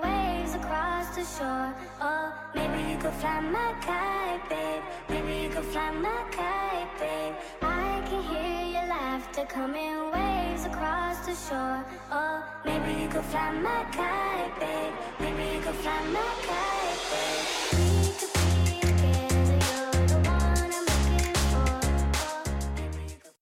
waves across the shore. Oh, maybe you could fly my kite, babe. Maybe you could fly my kite, babe. I can hear your laughter waves across the shore. Oh, maybe you could fly my kite, babe. Maybe you could fly my kite, babe.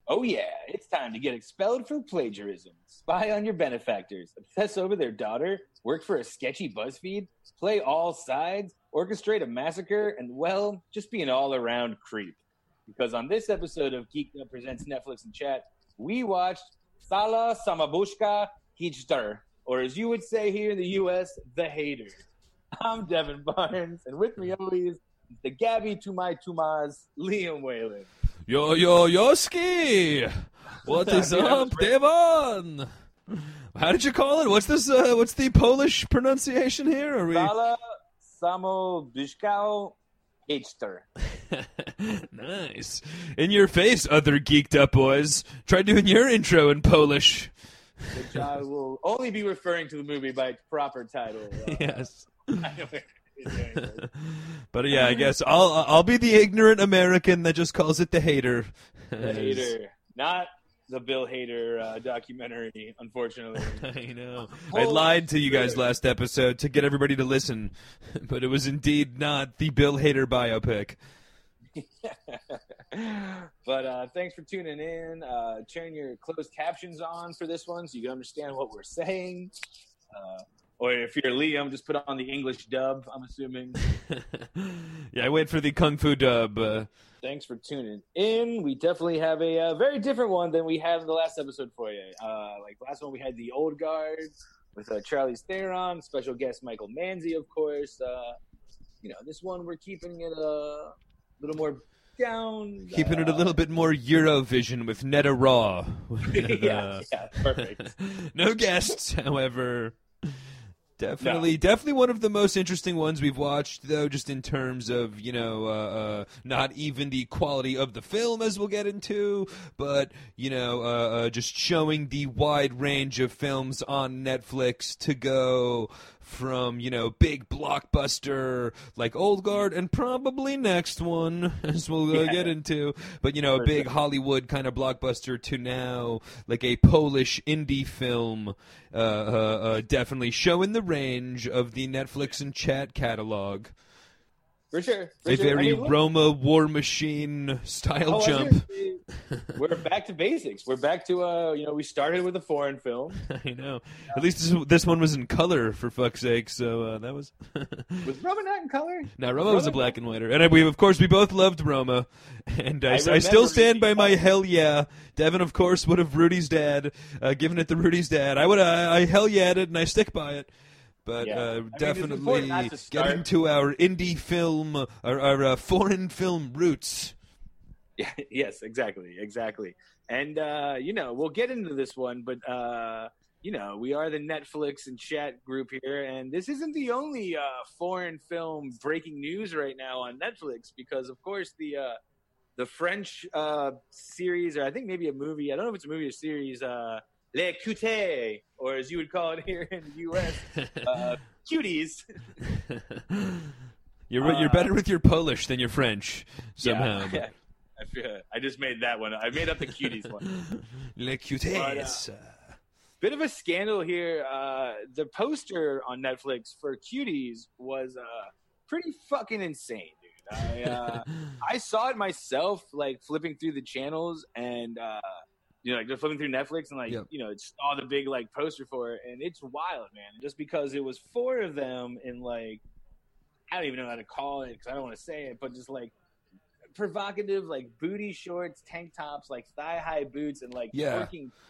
Oh, Oh, yeah, it's time to get expelled for plagiarism, spy on your benefactors, obsess over their daughter, work for a sketchy BuzzFeed, play all sides, orchestrate a massacre, and, well, just be an all around creep. Because on this episode of Geeked Up Presents Netflix and Chat, we watched Sala Samabushka Hichter, or as you would say here in the US, The Hater. I'm Devin Barnes, and with me always is the Gabby to my Tumas, Liam Whalen. Yo yo Yoski, what is up. Devin? How did you call it? What's this? Uh, what's the Polish pronunciation here? Are we Sala Samobushka Hichter. nice? In your face, other geeked up boys. Try doing your intro in Polish. which I will only be referring to the movie by its proper title. Uh, yes. I know it is anyway. But yeah, I guess I'll I'll be the ignorant American that just calls it the hater. the Hater, not the Bill Hader uh, documentary. Unfortunately, I know. I lied to you guys last episode to get everybody to listen, but it was indeed not the Bill Hader biopic. but uh, thanks for tuning in. Uh, turn your closed captions on for this one so you can understand what we're saying. Uh, or if you're Liam, just put on the English dub. I'm assuming. yeah, I wait for the kung fu dub. Uh, thanks for tuning in. We definitely have a uh, very different one than we had in the last episode for you. Uh, like last one, we had the old guard with uh, Charlie Theron, special guest Michael Manzi, of course. Uh, you know, this one we're keeping it a little more down. keeping it a uh, little bit more Eurovision with Netta Raw. yeah, yeah, perfect. no guests, however. Definitely, definitely one of the most interesting ones we've watched, though, just in terms of you know, uh, uh, not even the quality of the film, as we'll get into, but you know, uh, uh, just showing the wide range of films on Netflix to go from you know big blockbuster like Old Guard and probably next one as we'll Yeah. get into, but you know, a big. Hollywood kind of blockbuster to now like a Polish indie film, uh, uh, uh, definitely showing the range of the Netflix and chat catalog. For sure. For a sure. I very mean, Roma War Machine style Oh, jump. We're back to basics. We're back to uh, you know, we started with a foreign film. I know. At least this, this one was in color for fuck's sake. So uh, that was. Was Roma not in color? No, Roma was a black and whiter, and I- we of course we both loved Roma, and I, I I, still stand by my hell yeah. Devin, of course, would have Rudy's dad, uh, given it to Rudy's dad. I would, I, I hell yeah it, and I stick by it. But Yeah. Uh, definitely not getting to our indie film, our, our uh, foreign film roots. Yeah, yes, exactly, exactly. And uh, you know, we'll get into this one, but uh, you know, we are the Netflix and chat group here, and this isn't the only uh, foreign film breaking news right now on Netflix because, of course, the uh, the French uh, series, or I think maybe a movie. I don't know if it's a movie or series. Uh, Les Cuties, or as you would call it here in the U.S., uh, cuties. you're you're Uh, better with your Polish than your French somehow. Yeah, yeah. I, just made that one. I made up the cuties one. Les cuties. bit of a scandal here. Uh, the poster on Netflix for Cuties was uh, pretty fucking insane, dude. I uh, I saw it myself, like flipping through the channels and uh, you know, like just flipping through Netflix and like Yep. you know, it saw the big like poster for it, and it's wild, man. Just because it was four of them in like I don't even know how to call it because I don't want to say it, but just like provocative like booty shorts, tank tops, like thigh high boots, and like Yeah.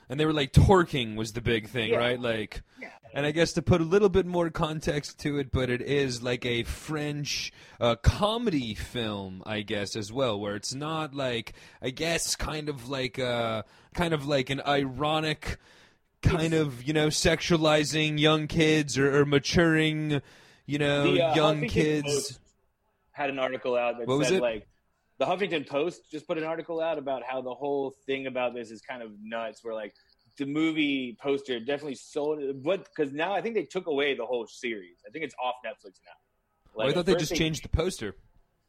and they were like torquing was the big thing, Yeah. right? Like, Yeah. and I guess to put a little bit more context to it, but it is like a French uh, comedy film, I guess, as well, where it's not like, I guess, kind of like uh kind of like an ironic, kind It's- of you know, sexualizing young kids or, or maturing, you know, The, uh, young kids. Had an article out that What was said it? like the Huffington Post just put an article out about how the whole thing about this is kind of nuts. Where like the movie poster definitely sold it. But because now I think they took away the whole series. I think it's off Netflix now. Oh, I thought they just changed the poster.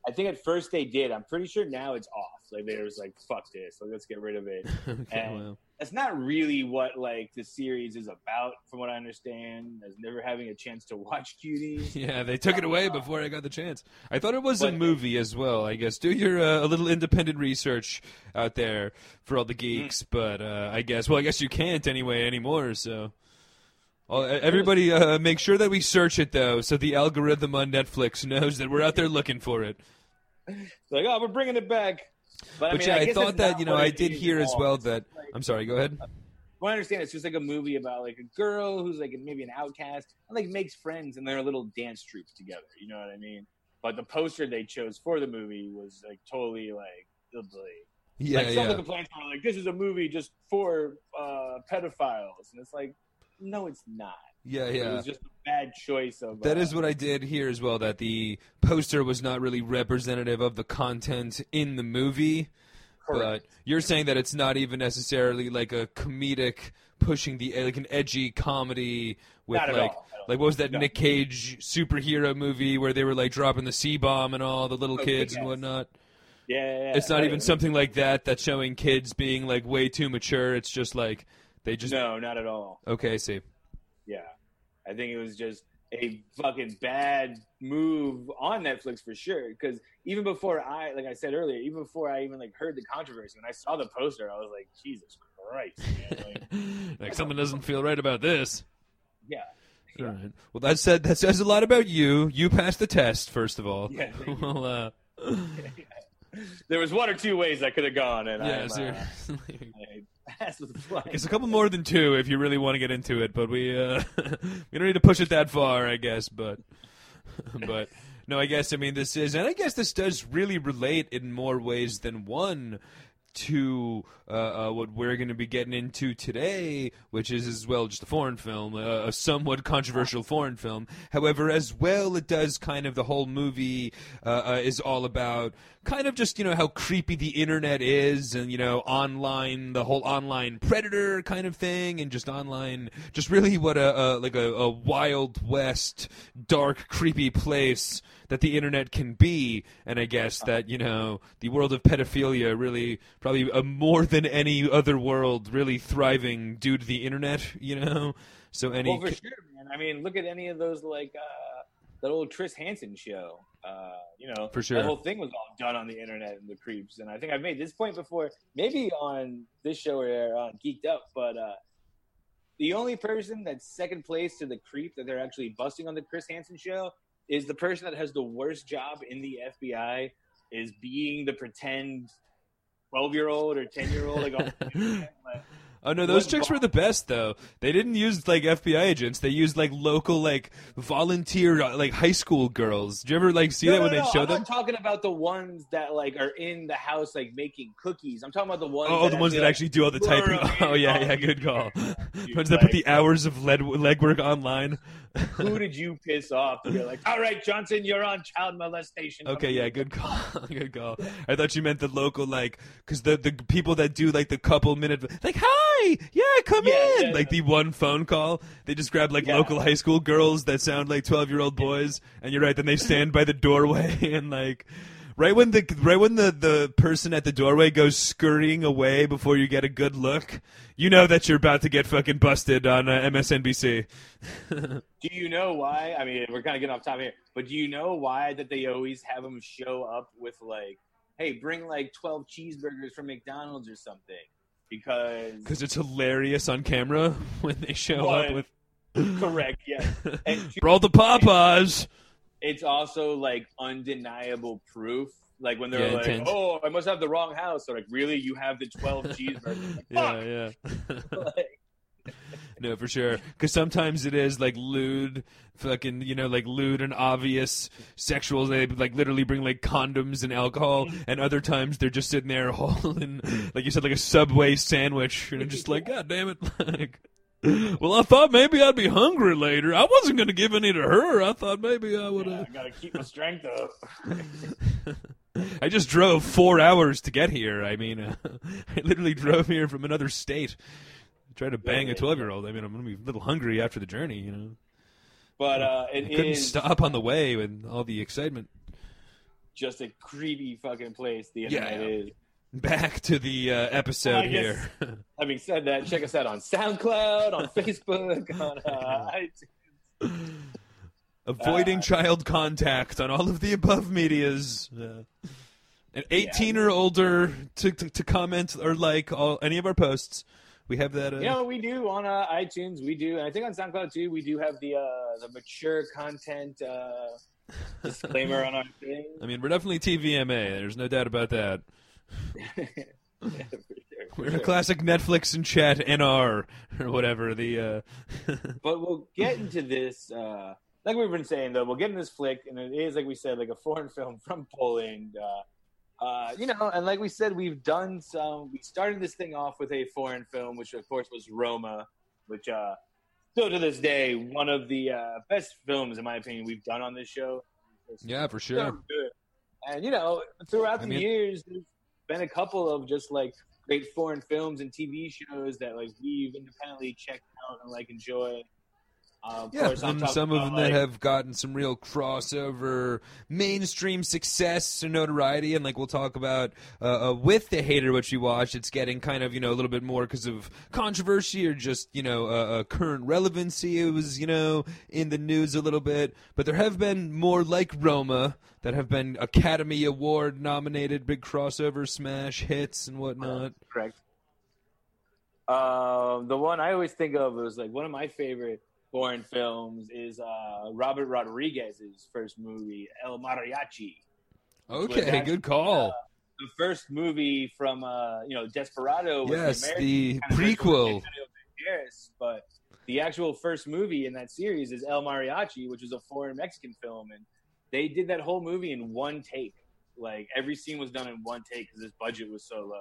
I think at first they did. I'm pretty sure now it's off. Like they was like, "Fuck this! Like, let's get rid of it." okay, And- well. That's not really what like the series is about, from what I understand. As never having a chance to watch Cuties. Yeah, they took it away before I got the chance. I thought it was a movie as well. I guess do your uh, a little independent research out there for all the Mm-hmm. geeks, but uh, I guess well, I guess you can't anyway anymore. So, well, everybody, uh, make sure that we search it though, so the algorithm on Netflix knows that we're out there looking for it. like, oh, we're bringing it back. But, I mean, yeah, I, guess thought that you know I did hear as well that like- I'm sorry. Go ahead. Well, I understand it's just like a movie about like a girl who's like maybe an outcast and like makes friends and they're a little dance troupe together. You know what I mean? But the poster they chose for the movie was like totally like ugly. Yeah, like some of the complaints were like, "This is a movie just for uh, pedophiles," and it's like, no, it's not. Yeah, It yeah. was just a bad choice of. That uh, is what I did here as well. That the poster was not really representative of the content in the movie. correct. But you're saying that it's not even necessarily like a comedic pushing the like an edgy comedy with like. Like what was that No. Nick Cage superhero movie where they were like dropping the C bomb and all the little Oh, kids and whatnot. yeah, yeah, yeah. It's not I- even something like that that's showing kids being like way too mature. It's just like they just No, not at all. okay. I see. Yeah, I think it was just a fucking bad move on Netflix for sure. Because even before I, like I said earlier, even before I even like heard the controversy, when I saw the poster, I was like, Jesus Christ, man! Like, like something doesn't feel right about this. yeah, All right. Well, that said that says a lot about you. You passed the test, first of all. Yeah, well, uh, there was one or two ways I could have gone, and yeah, uh, seriously. I with. It's a couple more than two if you really want to get into it, but we uh, we don't need to push it that far, I guess. But but no, I guess I mean this is, and I guess this does really relate in more ways than one to uh, uh, what we're going to be getting into today, which is as well just a foreign film, uh, a somewhat controversial foreign film. However, as well, it does kind of the whole movie uh, uh, is all about kind of just you know how creepy the internet is, and you know online the whole online predator kind of thing, and just online, just really what a, a like a, a wild west, dark, creepy place that the internet can be, and I guess that you know the world of pedophilia really probably uh, more than any other world really thriving due to the internet. You know, so any Well, for sure, man. I mean, look at any of those like uh, that old Chris Hansen show. Uh, you know, For sure. the whole thing was all done on the internet and the creeps. And I think I've made this point before, maybe on this show or on Geeked Up, but uh, the only person that's second place to the creep that they're actually busting on the Chris Hansen show is the person that has the worst job in the FBI is being the pretend twelve year old or ten year old like on the internet, like, Oh no, those chicks were the best though. They didn't use like FBI agents. They used like local like volunteer like high school girls. Do you ever like see No, that no, when they no, show I'm them? not talking about the ones that like are in the house like making cookies. I'm talking about the ones. Oh, the ones that like, actually do all the typing. Oh yeah, yeah, good call. dudes, ones that put the hours of lead legwork online. Who did you piss off? You're like, all right, Johnson, you're on child molestation. Okay, yeah, good call. good call. I thought you meant the local, like, because the the people that do like the couple minute, like, hi, yeah, come Yeah, in, yeah, like the one phone call. They just grab like Yeah. local high school girls that sound like twelve year old boys, and you're right. Then they stand by the doorway and like. Right when the right when the, the person at the doorway goes scurrying away before you get a good look, you know that you're about to get fucking busted on uh, MSNBC. Do you know why? I mean, we're kind of getting off topic here, but do you know why that they always have them show up with like, hey, bring like 12 cheeseburgers from McDonald's or something? Because Because it's hilarious on camera when they show What? up with correct, yeah. And all the papas. It's also like undeniable proof. Like when they're Yeah, like, intense. "Oh, I must have the wrong house." They're like, "Really? You have the twelve cheeseburgers?" Like, Yeah, yeah. Like, no, for sure. Because sometimes it is like lewd, fucking, you know, like lewd and obvious sexual. They like literally bring like condoms and alcohol, and other times they're just sitting there holding, like you said, like a Subway sandwich, and just like, God damn it, like. Well, I thought maybe I'd be hungry later. I wasn't going to give any to her. I thought maybe I would yeah, have. I gotta keep my strength up. I just drove four hours to get here. I mean, uh, I literally drove here from another state try to bang a twelve year old. I mean, I'm gonna be a little hungry after the journey, you know. But uh, I it couldn't is stop on the way with all the excitement. just a creepy fucking place. The Yeah. internet is. Back to the uh, episode guess- here. Having said that, check us out on SoundCloud, on Facebook, on uh, iTunes. Avoiding Uh, child contact on all of the above medias. And 18 or older to, to, to comment or like all, any of our posts. We have that. Uh, You know, we do on uh, iTunes. We do, and I think on SoundCloud too. We do have the uh, the mature content uh, disclaimer on our thing. I mean, we're definitely TVMA. There's no doubt about that. Yeah, for sure, for We're a classic Netflix and chat NR or whatever. The uh, But we'll get into this. Uh, like we've been saying, though, we'll get in this flick, and it is, like we said, like a foreign film from Poland. Uh, uh, you know, and like we said, we've done some. We started this thing off with a foreign film, which of course was Roma, which uh, still to this day one of the uh, best films, in my opinion, we've done on this show. yeah, for so sure. good. And you know, throughout I the mean- years, been a couple of just like great foreign films and TV shows that like we've independently checked out and like enjoy. Uh, Yeah, course, and some of about, them that have gotten some real crossover mainstream success and notoriety, and like we'll talk about uh, uh, with the hater, which we watched, it's getting kind of you know a little bit more because of controversy or just you know uh, uh, current relevancy. It was you know in the news a little bit, but there have been more like Roma that have been Academy Award nominated, big crossover smash hits and whatnot. correct. Um, the one I always think of was like one of my favorite foreign films is uh, Robert Rodriguez's first movie, El Mariachi. Okay, actually, good call. The first movie from uh, you know Desperado. was yes, the kind of version with prequel. Banderas, but the actual first movie in that series is El Mariachi, which was a foreign Mexican film, and they did that whole movie in one take. Like every scene was done in one take because this budget was so low.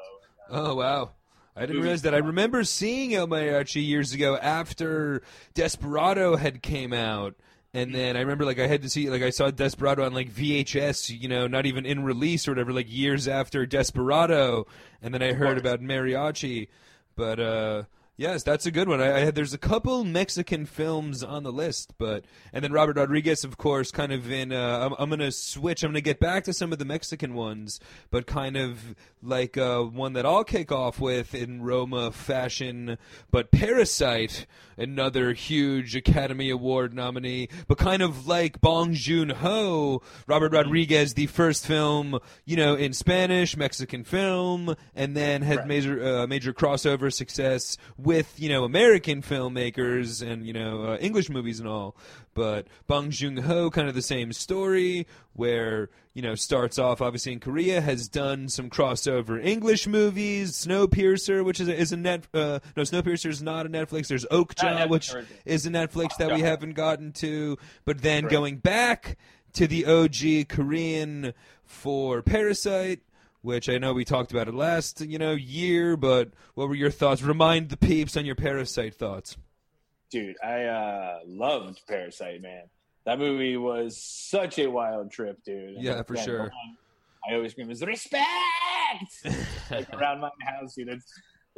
Oh wow. I didn't realize that. I remember seeing El Mariachi years ago after Desperado had came out. And then I remember like I had to see like I saw Desperado on like VHS, you know, not even in release or whatever, like years after Desperado. And then I heard about Mariachi. But uh yes, that's a good one. I, I had there's a couple Mexican films on the list, but and then Robert Rodriguez, of course, kind of in. Uh, I'm, I'm gonna switch. I'm gonna get back to some of the Mexican ones, but kind of like uh, one that I'll kick off with in Roma fashion. But Parasite, another huge Academy Award nominee, but kind of like Bong Joon Ho, Robert Rodriguez, the first film, you know, in Spanish, Mexican film, and then had Right. major uh, major crossover success with you know American filmmakers and you know uh, English movies and all. But Bong Joon Ho, kind of the same story, where you know starts off obviously in Korea, has done some crossover English movies, Snowpiercer, which is a, is a net uh, no Snowpiercer is not a Netflix. There's Okja, which is a Netflix that we haven't gotten to, but then Correct. going back to the OG Korean for Parasite, which I know we talked about it last, you know, year, but what were your thoughts? Remind the peeps on your Parasite thoughts. Dude, I uh, loved Parasite, man. That movie was such a wild trip, dude. And Yeah, for sure. I always scream, "Is respect!" like around my house, dude.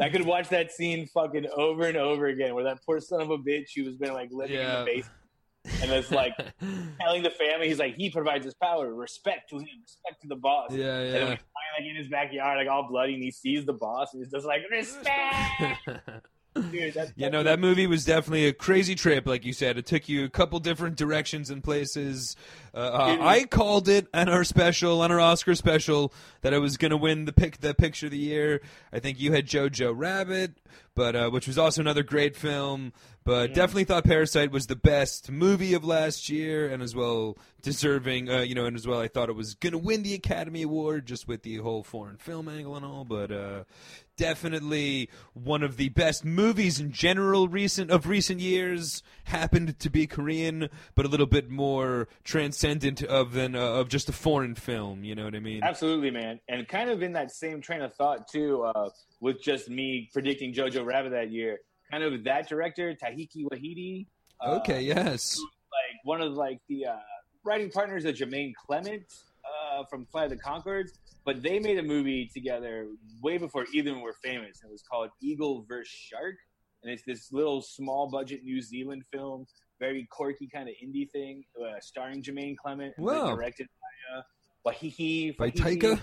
I could watch that scene fucking over and over again, where that poor son of a bitch who has been like living Yeah. in the basement, and it's like telling the family, he's like, he provides his power, respect to him, respect to the boss. yeah, And then yeah. like in his backyard, like all bloody, and he sees the boss, and he's just like, respect, dude. That's, You know, that movie was definitely a crazy trip, like you said. It took you a couple different directions and places. Uh, uh, I called it on our special, on our Oscar special, that I was going to win the pick, the picture of the year. I think you had Jojo Rabbit, but uh, which was also another great film. But definitely thought Parasite was the best movie of last year, and as well deserving. Uh, you know, and as well, I thought it was going to win the Academy Award just with the whole foreign film angle and all. But uh, definitely one of the best movies in general recent of recent years happened to be Korean but a little bit more transcendent of than uh, of just a foreign film you know what i mean Absolutely, man. And kind of in that same train of thought too, uh, with just me predicting Jojo Rabbit that year. Kind of that director, Tahiki Wahidi. Uh, okay yes Like one of like the uh, writing partners of Jermaine Clement uh, from Flight of the Conchords. But they made a movie together way before either of them were famous. It was called Eagle vs. Shark. and it's this little small budget New Zealand film, very quirky kind of indie thing, uh, starring Jermaine Clement, Wow. directed by uh, Wahihi by. Taika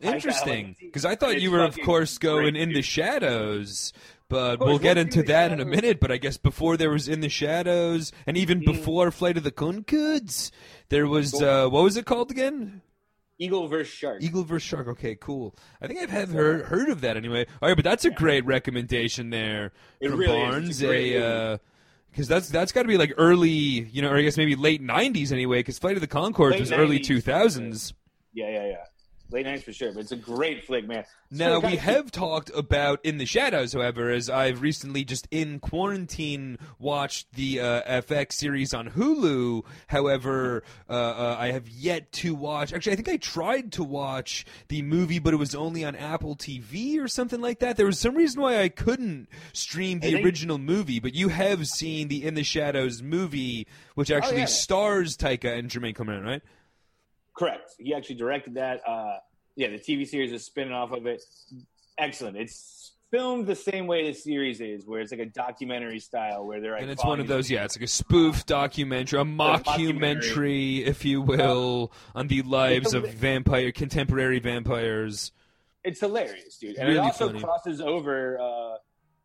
Interesting, because I thought you were, of course, going in the shadows. But course, we'll get into that in a minute. But I guess before there was in the shadows, and even Mm. before Flight of the Conchords, there was uh, what was it called again? Eagle vs Shark. Eagle vs Shark. Okay, cool. I think I've have heard heard of that anyway. All right, but that's a great recommendation there It from really is. Barnes. A great a because that's that's got to be like early, you know, or I guess maybe late '90s anyway. Because Flight of the Conchords Late was early 2000s. Yeah, yeah, yeah. Late nights for sure, but it's a great flick, man. Now we have talked about In the Shadows, however, as I've recently just in quarantine watched the uh, FX series on Hulu. However, uh, uh, I have yet to watch. Actually, I think I tried to watch the movie, but it was only on Apple TV or something like that. There was some reason why I couldn't stream the think- original movie, but you have seen the In the Shadows movie, which actually Oh, yeah. stars Taika and Jermaine Clement, right? Correct. He actually directed that. Uh, yeah, the TV series is spinning off of it. Excellent. It's filmed the same way the series is, where it's like a documentary style, where they're like And it's one of those, yeah, it's like a spoof documentary, a mockumentary, if you will, on the lives of vampire, contemporary vampires. It's hilarious, dude, and Really it also funny. crosses over uh, a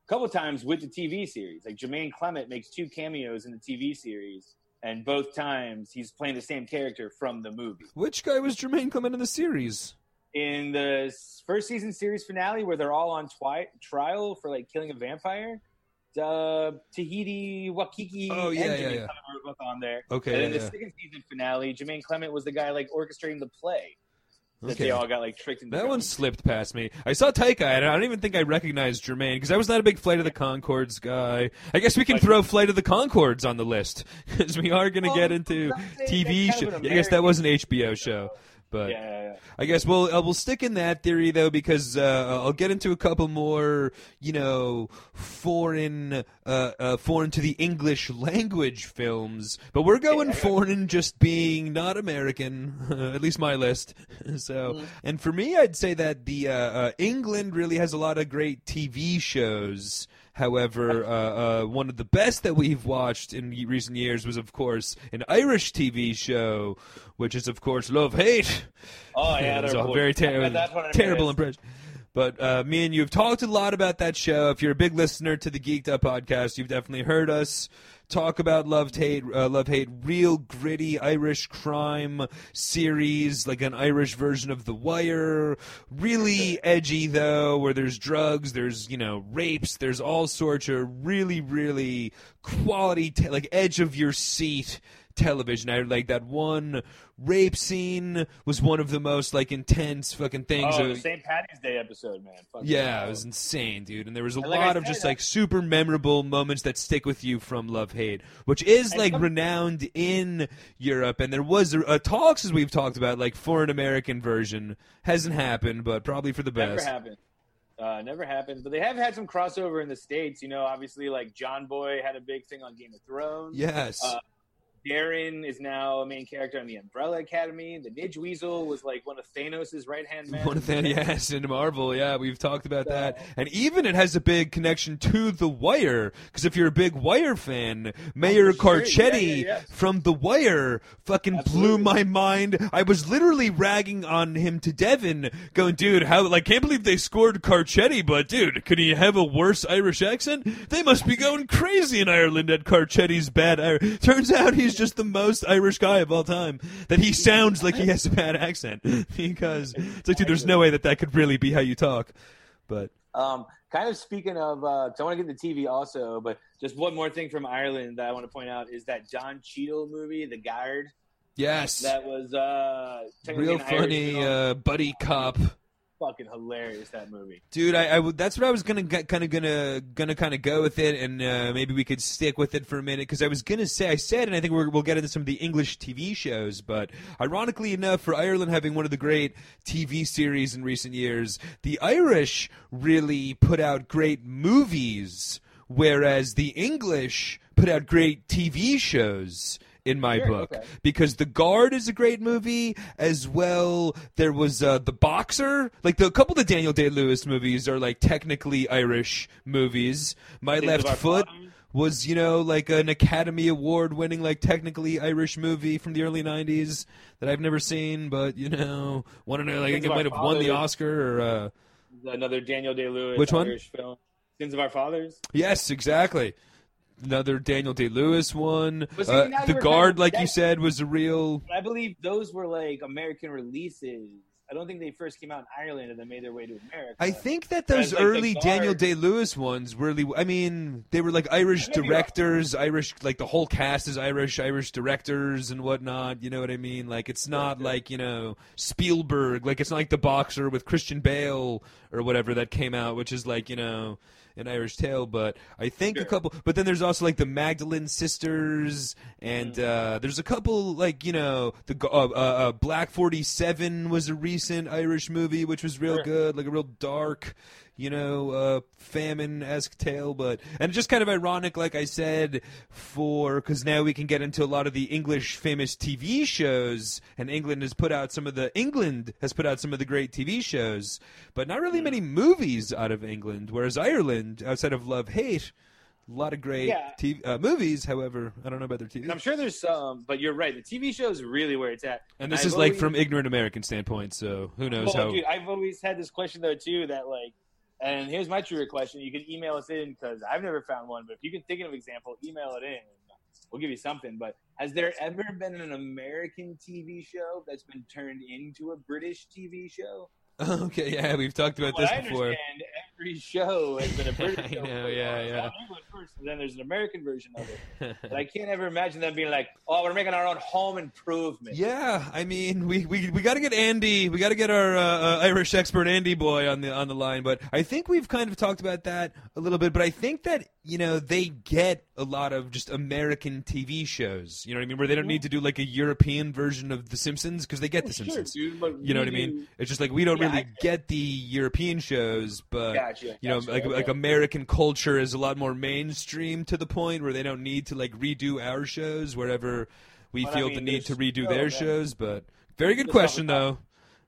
couple times with the TV series. Like Jermaine Clement makes two cameos in the TV series, and both times he's playing the same character from the movie. Which guy was Jermaine Clement in the series? in the first season series finale where they're all on twi- trial for like killing a vampire. Uh, Tahiti Wakiki Oh, yeah, and yeah, Jermaine yeah. Clement were both on there. Okay, and yeah, in the yeah. second season finale, Jermaine Clement was the guy like orchestrating the play that Okay. they all got like tricked into. That one slipped past me. I saw Taika, and I don't even think I recognized Jermaine because I was not a big Flight of the Conchords guy. I guess we can Like- throw Flight of the Conchords on the list because we are going to Well, get into TV that's show. kind of I guess that was an HBO show, but Yeah, yeah, yeah. I guess we'll uh, we'll stick in that theory though because uh, I'll get into a couple more you know foreign uh, uh, foreign to the English language films, but we're going Yeah. foreign just being not American, at least my list. so, and for me, I'd say that the uh, uh, England really has a lot of great TV shows. However, uh, uh, one of the best that we've watched in recent years was, of course, an Irish TV show, which is, of course, Love Hate. Oh yeah, It was a very ter- that's terrible impression. But uh, me and you have talked a lot about that show. If you're a big listener to the Geeked Up podcast, you've definitely heard us talk about Love Hate, uh, Love Hate, real gritty Irish crime series, like an Irish version of The Wire. Really edgy though, where there's drugs, there's you know rapes, there's all sorts of really, really quality, te- like edge of your seat television. I like that one rape scene was one of the most like intense fucking things. Oh, the St. Patty's Day episode, man. Fuck yeah, it was insane, dude. And there was a And like I lot of said, just uh, like super memorable moments that stick with you from Love Hate, which is like renowned in Europe. And there was talks as we've talked about, like for an American version, hasn't happened, but probably for the best. Never happened. Uh, never happened. But they have had some crossover in the states. You know, obviously, like John Boy had a big thing on Game of Thrones. Yes. Uh, Darren is now a main character on the Umbrella Academy. The Nidge Weasel was like one of Thanos' right hand man. One of Thanos, yes, in Marvel, yeah, we've talked about that, and even it has a big connection to The Wire, because if you're a big Wire fan, Mayor Oh, sure. Carcetti Yeah, yeah, yeah. from The Wire fucking blew my mind. I was literally ragging on him to Devin, going, dude, how like can't believe they scored Carcetti, but dude, could he have a worse Irish accent? They must be going crazy in Ireland at Carcetti's bad. Ir- Turns out he's just the most Irish guy of all time. That he sounds like he has a bad accent because it's like, dude, there's no way that that could really be how you talk. But Um, kind of speaking of, uh I want to get the TV also, but just one more thing from Ireland that I want to point out is that Don Cheadle movie, The Guard. yes, That was uh, real funny uh, buddy cop. Fucking hilarious. That movie. Dude, I, I that's what I was gonna kind of gonna gonna kind of go with it, and uh, maybe we could stick with it for a minute because I was gonna say I said, and I think we're, we'll get into some of the English TV shows. But ironically enough, for Ireland having one of the great TV series in recent years, the Irish really put out great movies, whereas the English put out great TV shows in my Sure, book okay. because The Guard is a great movie as well. There was uh, The Boxer, like the a couple of the Daniel Day Lewis movies are like technically Irish movies. My Left Foot Fathers. was you know like an Academy Award winning like technically Irish movie from the early '90s that I've never seen, but you know, want to know like I think it might have won the Oscar or. Uh, Another Daniel Day Lewis Which one? Irish film. Sins of Our Fathers. Yes, exactly. Another Daniel Day Lewis one. See, Uh, the Guard, like you said, was a real. I believe those were like American releases. I don't think they first came out in Ireland and then made their way to America. I think that Whereas, those like, early Daniel Guard- Day Lewis ones were really. I mean, they were like Irish directors, Irish like the whole cast is Irish, Irish directors and whatnot. You know what I mean? Like it's not yeah. like you know Spielberg. Like it's not like the Boxer with Christian Bale or whatever that came out, which is like you know an Irish tale. But I think a couple. But then there's also like the Magdalene sisters, and Mm. uh, there's a couple like you know the uh, uh, uh, Black Forty Seven was a recent Irish movie, which was real Sure. good, like a real dark. You know, uh, famine-esque tale, but and just kind of ironic, like I said, for because now we can get into a lot of the English famous TV shows, and England has put out some of the England has put out some of the great TV shows, but not really many movies out of England. Whereas Ireland, outside of Love Hate, a lot of great Yeah. TV, uh, movies. However, I don't know about their TV. And I'm sure there's some, but you're right. The TV show is really where it's at. And this I've is like from ignorant American standpoint, so who knows Well, how. dude, I've always had this question though too. That like, and here's my true question. You can email us in because I've never found one. But if you can think of an example, email it in. We'll give you something. But has there ever been an American TV show that's been turned into a British TV show? okay, yeah, we've talked about this before. Show has been a British show. know, yeah. Yeah. England first, and then there's an American version of it. But I can't ever imagine them being like, "Oh, we're making our own home improvement." Yeah, I mean, we we, we got to get Andy, we got to get our uh, uh, Irish expert Andy boy on the on the line. But I think we've kind of talked about that a little bit. But I think that you know they get a lot of just American TV shows. You know what I mean? Where they don't need to do like a European version of The Simpsons because they get The Sure, Simpsons. dude, You know what I mean? It's just like we don't Yeah, really I- get the European shows, but Gotcha, you know, gotcha, like okay. like American culture is a lot more mainstream to the point where they don't need to like redo our shows wherever we But I feel mean, the need to redo still their that- shows. But very good the question though,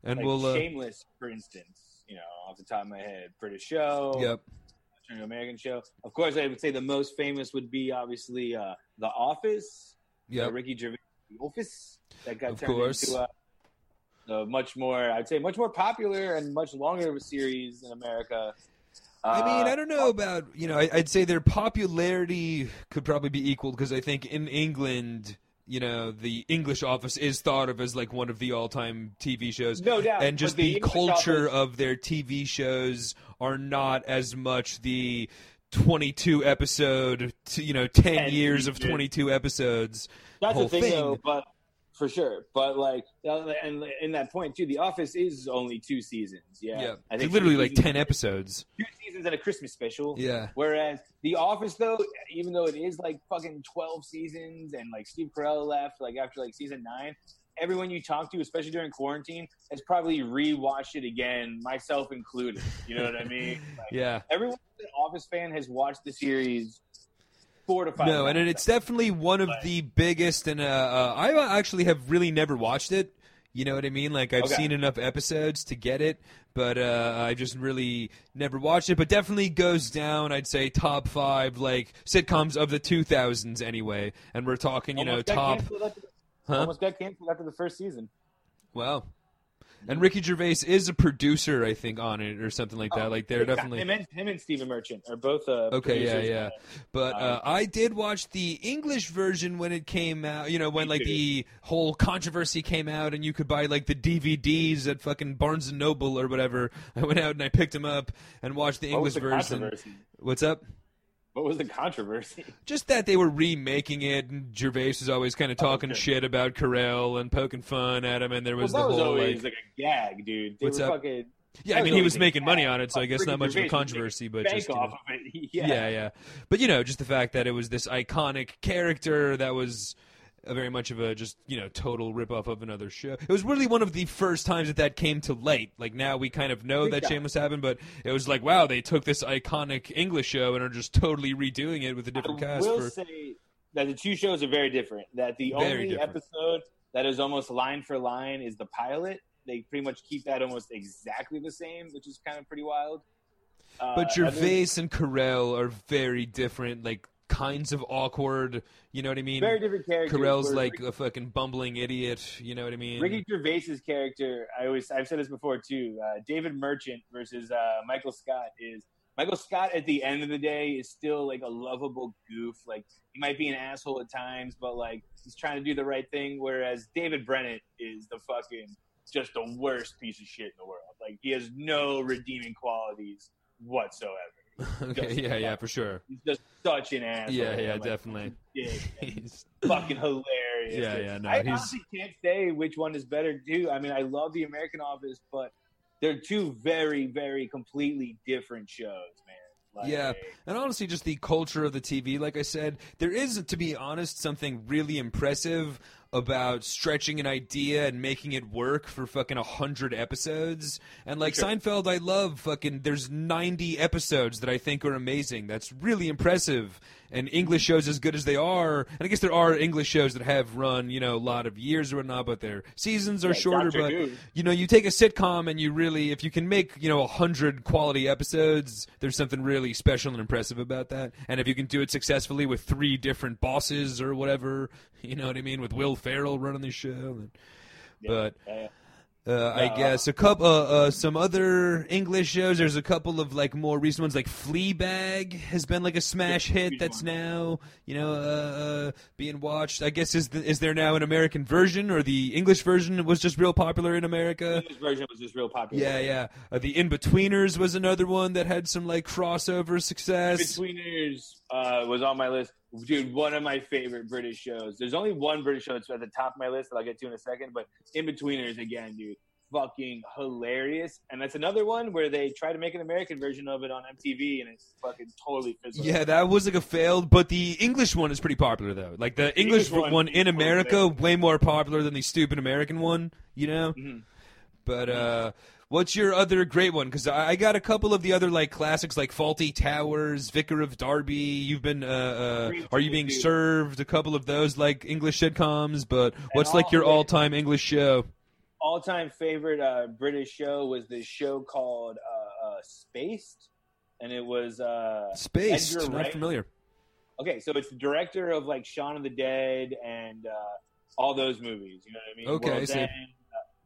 and like we'll. Uh, Shameless, for instance, you know, off the top of my head, British show, yep. American show. Of course, I would say the most famous would be obviously uh, The Office. uh, Yep. Ricky Gervais, The Office, that got Of turned course. into a, a much more, I'd say, much more popular and much longer of a series in America. I mean, Uh, I don't know about you know. I, I'd say their popularity could probably be equal because I think in England, you know, the English Office is thought of as like one of the all-time TV shows. No doubt, and just the the, culture Office- of their TV shows are not as much the 22 episode, you know, 10, 10 years of 22 episodes. That's the thing, thing. though, but for sure. But like, and in that point too, The Office is only two seasons. Yeah, Yeah, I It's think literally like 10 episodes. two seasons and a Christmas special. Yeah. Whereas The Office, though, even though it is like fucking twelve seasons, and like Steve Carell left like after like season nine, everyone you talk to, especially during quarantine, has probably rewatched it again, myself included. You know what I mean? Like, Yeah. Everyone an Office fan has watched the series four to five. No, and it's definitely one of the biggest. And uh, uh, I actually have really never watched it. You know what I mean? Like I've Okay. seen enough episodes to get it, but uh, I just really never watched it. But definitely goes down. I'd say top five like sitcoms of the 2000s anyway. And we're talking, you know, Almost got top. after Huh? Almost got canceled after the first season. Wow. And Ricky Gervais is a producer, I think, on it or something like that. Like they're Yeah, definitely him and, him and Stephen Merchant are both. Uh, Okay, yeah, yeah. But uh, Um, I did watch the English version when it came out. You know, when like the whole controversy came out, and you could buy like the DVDs at fucking Barnes and Noble or whatever. I went out and I picked them up and watched the What English the version. What's up? What was the controversy? Just that they were remaking it, and Gervais was always kind of oh, talking okay. shit about Carell and poking fun at him, and there Well, was that the was whole always like, like, a gag, dude. They What's up? fucking. yeah, I mean he was a making money on it, so I guess not much of a Gervais was making controversy, but just you know. of it. Yeah. yeah, yeah. But you know, just the fact that it was this iconic character that was a very much of a just you know total ripoff of another show. It was really one of the first times that that came to light. Like now we kind of know that time. Shameless happened, but it was like wow, they took this iconic English show and are just totally redoing it with a different cast. I cast. will For say that the two shows are very different. That the Very only different. episode that is almost line for line is the pilot. They pretty much keep that almost exactly the same, which is kind of pretty wild. Uh, But and then- Gervais and Carell are very different, like kinds of awkward. You know what I mean? very different characters. Carell's like Ricky, a fucking bumbling idiot. You know what I mean? Ricky Gervais's character. I always I've said this before too. Uh, David Merchant versus uh, Michael Scott is Michael Scott at the end of the day is still like a lovable goof. Like he might be an asshole at times, but like he's trying to do the right thing. Whereas David Brent is the fucking just the worst piece of shit in the world. Like he has no redeeming qualities whatsoever. Okay, yeah, yeah, for sure. He's just such an asshole. Yeah, yeah, Like, definitely. dick, He's- fucking hilarious. Yeah, yeah, no, I he's- honestly can't say which one is better too. I mean, I love the American Office, but they're two very, very completely different shows, man. Like, Yeah. And honestly, just the culture of the TV, like I said, there is, to be honest, something really impressive about stretching an idea and making it work for fucking a hundred episodes. And like Sure. Seinfeld, I love fucking. There's 90 episodes that I think are amazing. That's really impressive. And English shows as good as they are, and I guess there are English shows that have run, you know, a lot of years or whatnot, but their seasons are Yeah, shorter. Doctor but Who. you know, you take a sitcom and you really, if you can make, you know, a hundred quality episodes, there's something really special and impressive about that. And if you can do it successfully with three different bosses or whatever, you know what I mean, with Will Ferrell running the show. And, but Yeah. Uh, I guess a couple, uh, uh, some other English shows. There's a couple of like more recent ones, like Fleabag has been like a smash hit. That's now you know uh, uh, being watched. I guess is the, is there now an American version or the English version was just real popular in America? This version was just real popular. Yeah, yeah. Uh, the In Betweeners was another one that had some like crossover success. Betweeners uh, was on my list. Dude, one of my favorite British shows. There's only one British show that's at the top of my list that I'll get to in a second, but In Betweeners again, dude. Fucking hilarious. And that's another one where they try to make an American version of it on MTV and it's fucking totally fizzled. Yeah, that was like a failed, but the English one is pretty popular though. Like the English, English one one, in America, way more popular than the stupid American one. You know. Mhm. But uh, what's your other great one? Because I, I got a couple of the other like classics, like Fawlty Towers, Vicar of Derby. You've been, uh, uh, are you being served? A couple of those like English sitcoms. But what's like your all-time English show? All time favorite uh, British show was this show called uh, uh, Spaced. And it was uh, Spaced. Edgar Not Wright. familiar. Okay, so it's the director of like Shaun of the Dead and uh, all those movies. You know what I mean? Okay, I see. End,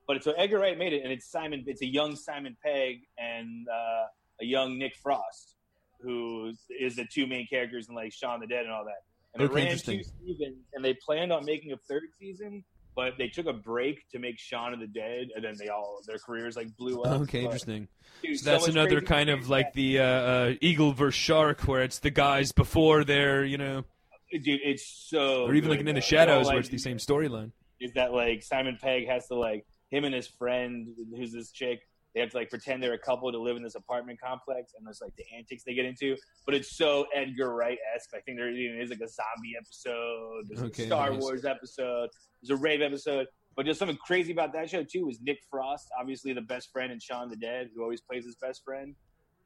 but so Edgar Wright made it, and it's Simon. It's a young Simon Pegg and uh, a young Nick Frost, who is the two main characters in like Shaun the Dead and all that. And Okay, it ran interesting. two seasons, and they planned on making a third season, but they took a break to make Shaun of the Dead, and then they all their careers like blew up. Okay, But, interesting. dude, So that's much another kind of like that- the uh, uh, eagle versus shark, where it's the guys before they're, you know, dude. It's so or even like good, in the shadows, All, where like, it's the same storyline. is that like Simon Pegg has to like him and his friend who's this chick they have to like pretend they're a couple to live in this apartment complex and there's like the antics they get into. But it's so Edgar Wright esque I think there even is like a zombie episode. There's Okay, a Star nice. Wars episode. There's a rave episode. But just something crazy about that show too is Nick Frost obviously the best friend in Shaun the Dead who always plays his best friend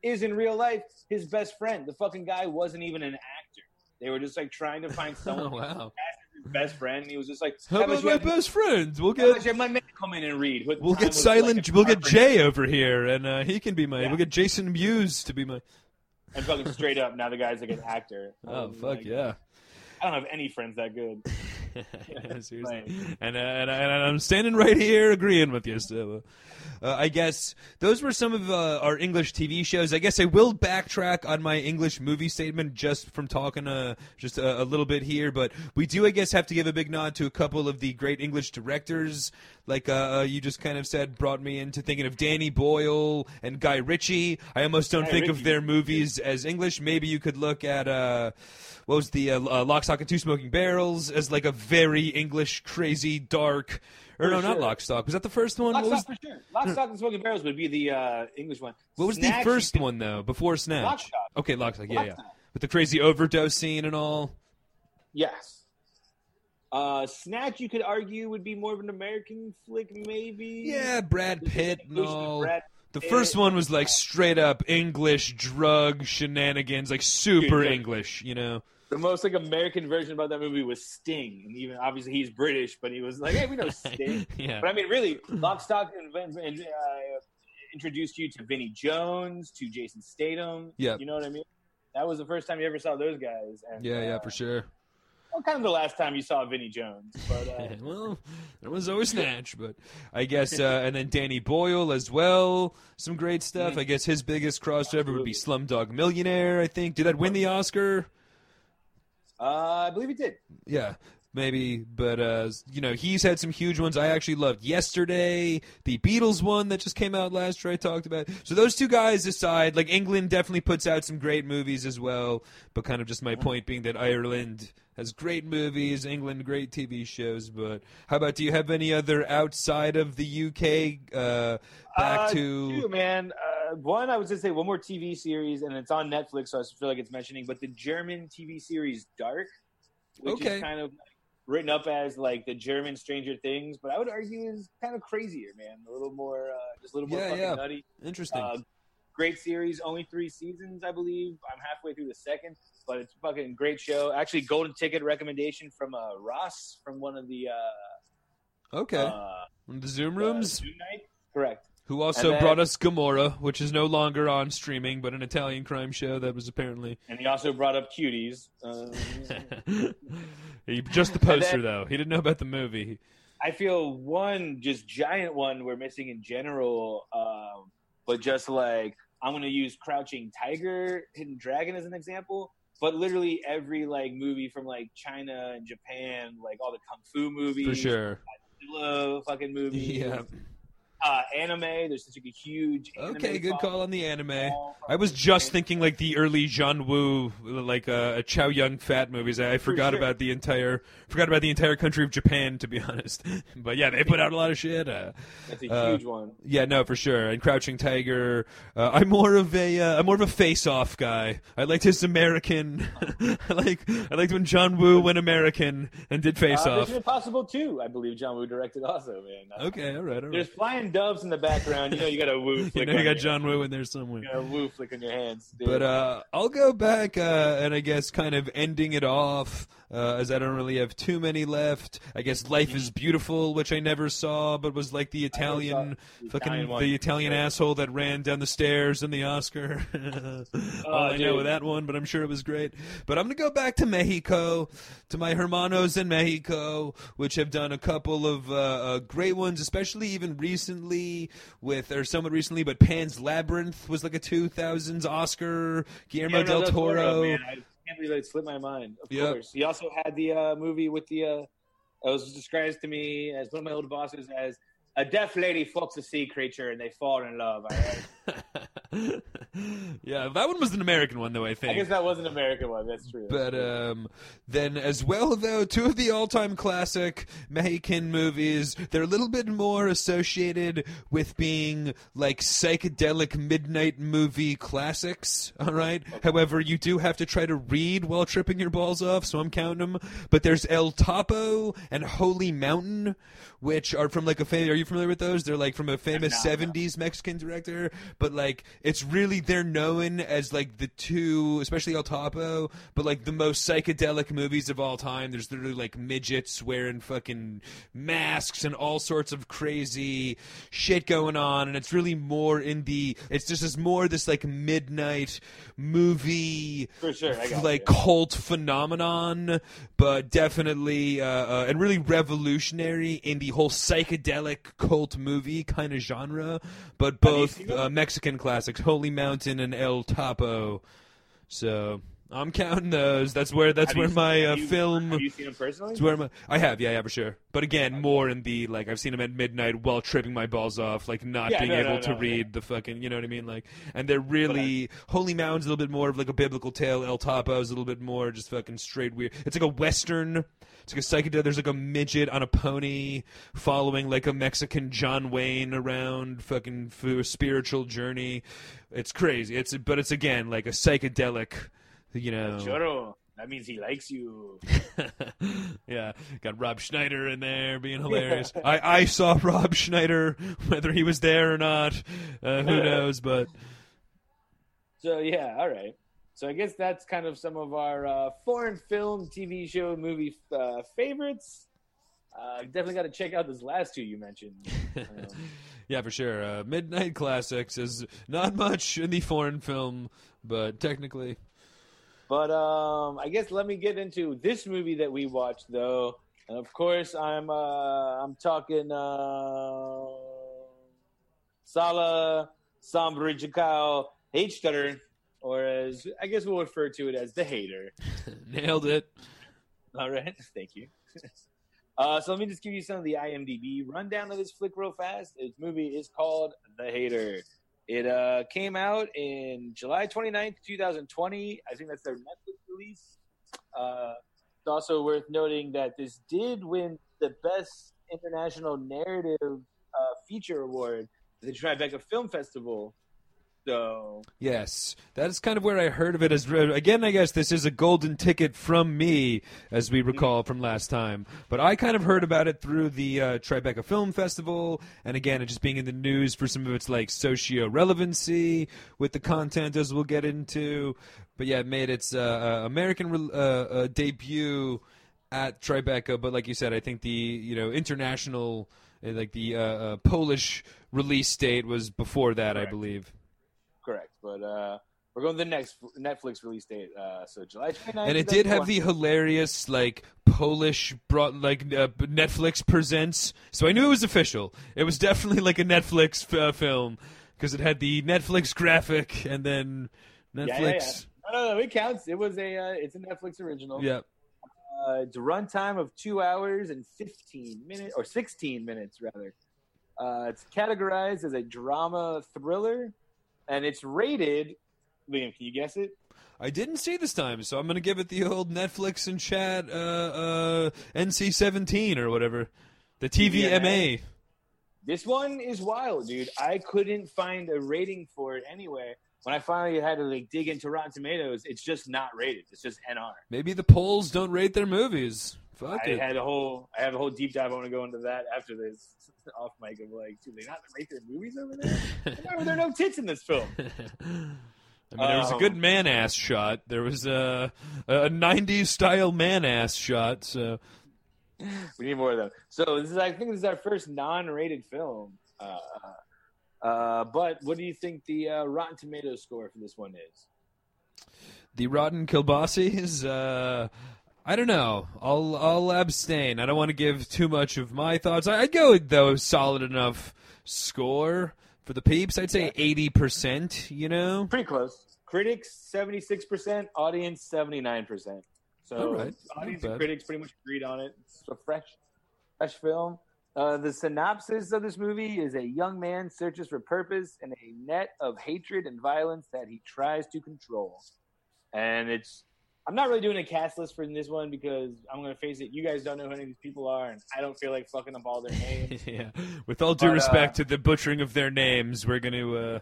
is in real life his best friend. The fucking guy wasn't even an actor. They were just like trying to find Oh someone wow! best friend. And he was just like How "How about my best friends? We'll get my man come in and read. We'll get silent. like, we'll get Jay over here, and uh, he can be my. Yeah. We'll get Jason Mewes to be my. And fucking straight up, now the guy's like an actor. Oh Um, fuck like, yeah! I don't have any friends that good. Yeah, seriously. And, uh, and, I- and I'm standing right here agreeing with you. So, uh, I guess those were some of uh, our English TV shows. I guess I will backtrack on my English movie statement just from talking uh, just a, a little bit here. But we do, I guess, have to give a big nod to a couple of the great English directors. Like uh, uh, you just kind of said, brought me into thinking of Danny Boyle and Guy Ritchie. I almost don't Guy think of their movies as English. Maybe you could look at. Uh, what was the uh, uh, Lock, Stock, and Two Smoking Barrels as like a very English, crazy, dark. Or For no, not sure. Lock, Stock. Was that the first one? Lock, was, Stock for sure. Lock, Stock, and Smoking Barrels would be the uh, English one. what was Snatch, the first one though? Before Snatch. Lock, Stock. Okay, Lock, Stock. Yeah, Lock, yeah. Stock. With the crazy overdose scene and all. Yes. Uh, Snatch, you could argue, would be more of an American flick, maybe. Yeah, Brad Pitt and English with all. Brad The Pitt. first one was like straight up English drug shenanigans, like super Dude, yeah. English, you know. the most like American version about that movie was Sting, and even obviously he's British, but he was like, "Hey, we know Sting." yeah. But I mean, really, Lock, Stock, and, and, and uh, introduced you to Vinnie Jones, to Jason Statham. Yeah, you know what I mean. That was the first time you ever saw those guys. And, Yeah, yeah, uh, for sure. Well, kind of the last time you saw Vinnie Jones, but uh, well, there was always Snatch, but I guess, uh, and then Danny Boyle as well. Some great stuff. Mhm. I guess his biggest crossover would be Slumdog Millionaire. I think did that win the Oscar? uh, I believe he did. Yeah, maybe. But uh, you know, he's had some huge ones. I actually loved Yesterday, the Beatles one that just came out last year. I talked about. So those two guys aside, like England definitely puts out some great movies as well. But kind of just my point being that Ireland has great movies, England great TV shows. But how about? Do you have any other outside of the UK? Uh, back Uh, to two, man. Uh, one, I was gonna say one more TV series, and it's on Netflix, so I feel like it's mentioning. But the German TV series Dark, which Okay. is kind of written up as like the German Stranger Things, but I would argue is kind of crazier, man. A little more, uh, just a little more Yeah, fucking yeah. nutty. interesting. Uh, great series, only three seasons, I believe. I'm halfway through the second, but it's a fucking great show. Actually, golden ticket recommendation from uh, Ross from one of the uh, okay, uh, the Zoom uh, rooms. Zoom night. Correct. Who also then- brought us Gomorrah, which is no longer on streaming, but an Italian crime show that was apparently And he also brought up cuties. Uh, he, just the poster then- though. He didn't know about the movie. I feel one just giant one we're missing in general, um, but just like I'm gonna use Crouching Tiger, Hidden Dragon as an example. But literally every like movie from like China and Japan, like all the kung fu movies, For sure. Godzilla fucking movies, Yeah. Uh, anime. There's such a huge anime Okay, good call on the anime. I was just thinking like the early John Woo, like uh, Chow Yun Fat movies. I, I forgot sure. about the entire forgot about the entire country of Japan, to be honest. but yeah, they put out a lot of shit. Uh, That's a uh, huge one. Yeah, no, for sure. And Crouching Tiger. Uh, I'm more of a uh, I'm more of a face-off guy. I liked his American. I like I liked when John Woo went American and did Uh, face-off. Mission Impossible 2, I believe John Woo directed also, man. Uh, okay, all right, all right. There's flying doves in the background. You know you got a woo You know you got John Woo in there somewhere. You got a woo flick on your hands. dude. But uh, I'll go back uh, and I guess kind of ending it off, uh, as I don't really have too many left. I guess Life is Beautiful, which I never saw, but was like the Italian, the fucking Italian the Italian asshole that ran down the stairs in the Oscar. All I know dude. of that one, but I'm sure it was great. But I'm gonna go back to Mexico, to my hermanos in Mexico, which have done a couple of uh, uh, great ones, especially even recently with, or somewhat recently, but Pan's Labyrinth was like a 2000s Oscar. Guillermo Guillermo del Toro. Can't believe it slipped my mind. Of Yep. course. He also had the uh, movie with the. Uh, it was described to me as one of my old bosses as a deaf lady fucks a sea creature and they fall in love. I, yeah, that one was an American one, though. I think. I guess that was an American one. That's true. But um, then, as well, though, two of the all-time classic Mexican movies, they're a little bit more associated with being like psychedelic midnight movie classics. All right. However, you do have to try to read while tripping your balls off, so I'm counting them. But there's El Topo and Holy Mountain, which are from like a famous. Are you familiar with those? They're like from a famous not, no. 70s Mexican director, but like it's really they're known as like the two, especially El Topo, but like the most psychedelic movies of all time. There's literally like midgets wearing fucking masks and all sorts of crazy shit going on, and it's really more in the. It's just as more this like midnight movie For sure, like you. cult phenomenon, but definitely uh, uh, and really revolutionary in the whole psychedelic cult movie kind of genre. But both uh, Mexican classics, Holy Mountain and El Topo. So I'm counting those. That's where that's Have where my uh, have you- film. Have you seen him personally? That's where my I have yeah yeah for sure. But again, more in the like I've seen them at midnight while tripping my balls off, like not Yeah, being no, able no, to no, read the fucking you know what I mean like. And they're really Holy Mountain's a little bit more of like a biblical tale. El Topo is a little bit more just fucking straight weird. It's like a western. It's like a psychedelic. There's like a midget on a pony following like a Mexican John Wayne around fucking for a spiritual journey. It's crazy. It's but it's again like a psychedelic. You know, Choro. That means he likes you. yeah, got Rob Schneider in there being hilarious. I, I saw Rob Schneider, whether he was there or not, uh, who knows? But So yeah, all right. So I guess that's kind of some of our uh, foreign film, TV show, movie uh, favorites. Uh, definitely got to check out those last two you mentioned. Um, yeah, for sure. Uh, Midnight Classics is not much in the foreign film, but technically. But um, I guess let me get into this movie that we watched, though. And of course, I'm uh, I'm talking uh, Sala Sambrichikao H-Stutter, or as I guess we'll refer to it as the hater. Nailed it. All right, thank you. Uh, so let me just give you some of the IMDb rundown of this flick real fast. This movie is called The Hater. It uh, came out in July 29th, 2020. I think that's their Netflix release. Uh, it's also worth noting that this did win the Best International Narrative uh, Feature Award at the Tribeca Film Festival so yes, that's kind of where I heard of it. As again, I guess this is a golden ticket from me, as we recall from last time. But I kind of heard about it through the uh, Tribeca Film Festival, and again, it just being in the news for some of its like socio relevancy with the content, as we'll get into. But yeah, it made its uh, uh American re- uh, uh, debut at Tribeca. But like you said, I think the you know international, like the Polish release date was before that, I believe correct. But uh, we're going to the next Netflix release date, uh, so July 29th. And it did have the hilarious like Polish brought like uh, Netflix presents. So I knew it was official. It was definitely like a Netflix uh, film because it had the Netflix graphic and then Netflix. Yeah, yeah, yeah. No, no, no, it counts. It was a uh, it's a Netflix original. Yeah. Uh, it's a runtime of two hours and 15 minutes, or 16 minutes rather. Uh, it's categorized as a drama thriller and it's rated. Liam, can you guess it? I didn't see this time, so I'm going to give it the old Netflix and chat uh, uh, NC-17 or whatever, the TVMA. This one is wild, dude. I couldn't find a rating for it anywhere. When I finally had to like dig into Rotten Tomatoes, it's just not rated. It's just NR. Maybe the polls don't rate their movies. Fuck I it. had a whole I have a whole deep dive. I want to go into that after this off mic of like, do they not rate their movies over there? Why were there no tits in this film? I mean, there was a good um, man ass shot. There was a, a 90s style man ass shot. So we need more of them. So this is, I think, this is our first non-rated film. Uh, uh, but what do you think the uh, Rotten Tomatoes score for this one is? The Rotten Kilbasies. Uh, I don't know. I'll I'll abstain. I don't want to give too much of my thoughts. I, would go though solid enough score for the peeps. I'd say eighty percent. You know, pretty close. Critics seventy six percent, audience seventy nine percent. So right. audience and critics pretty much agreed on it. It's a fresh, fresh film. Uh, the synopsis of this movie is a young man searches for purpose in a net of hatred and violence that he tries to control. And it's I'm not really doing a cast list for this one because I'm going to face it. You guys don't know who any of these people are, and I don't feel like fucking up all their names. yeah. With all due but, respect uh, to the butchering of their names, we're going to. Uh...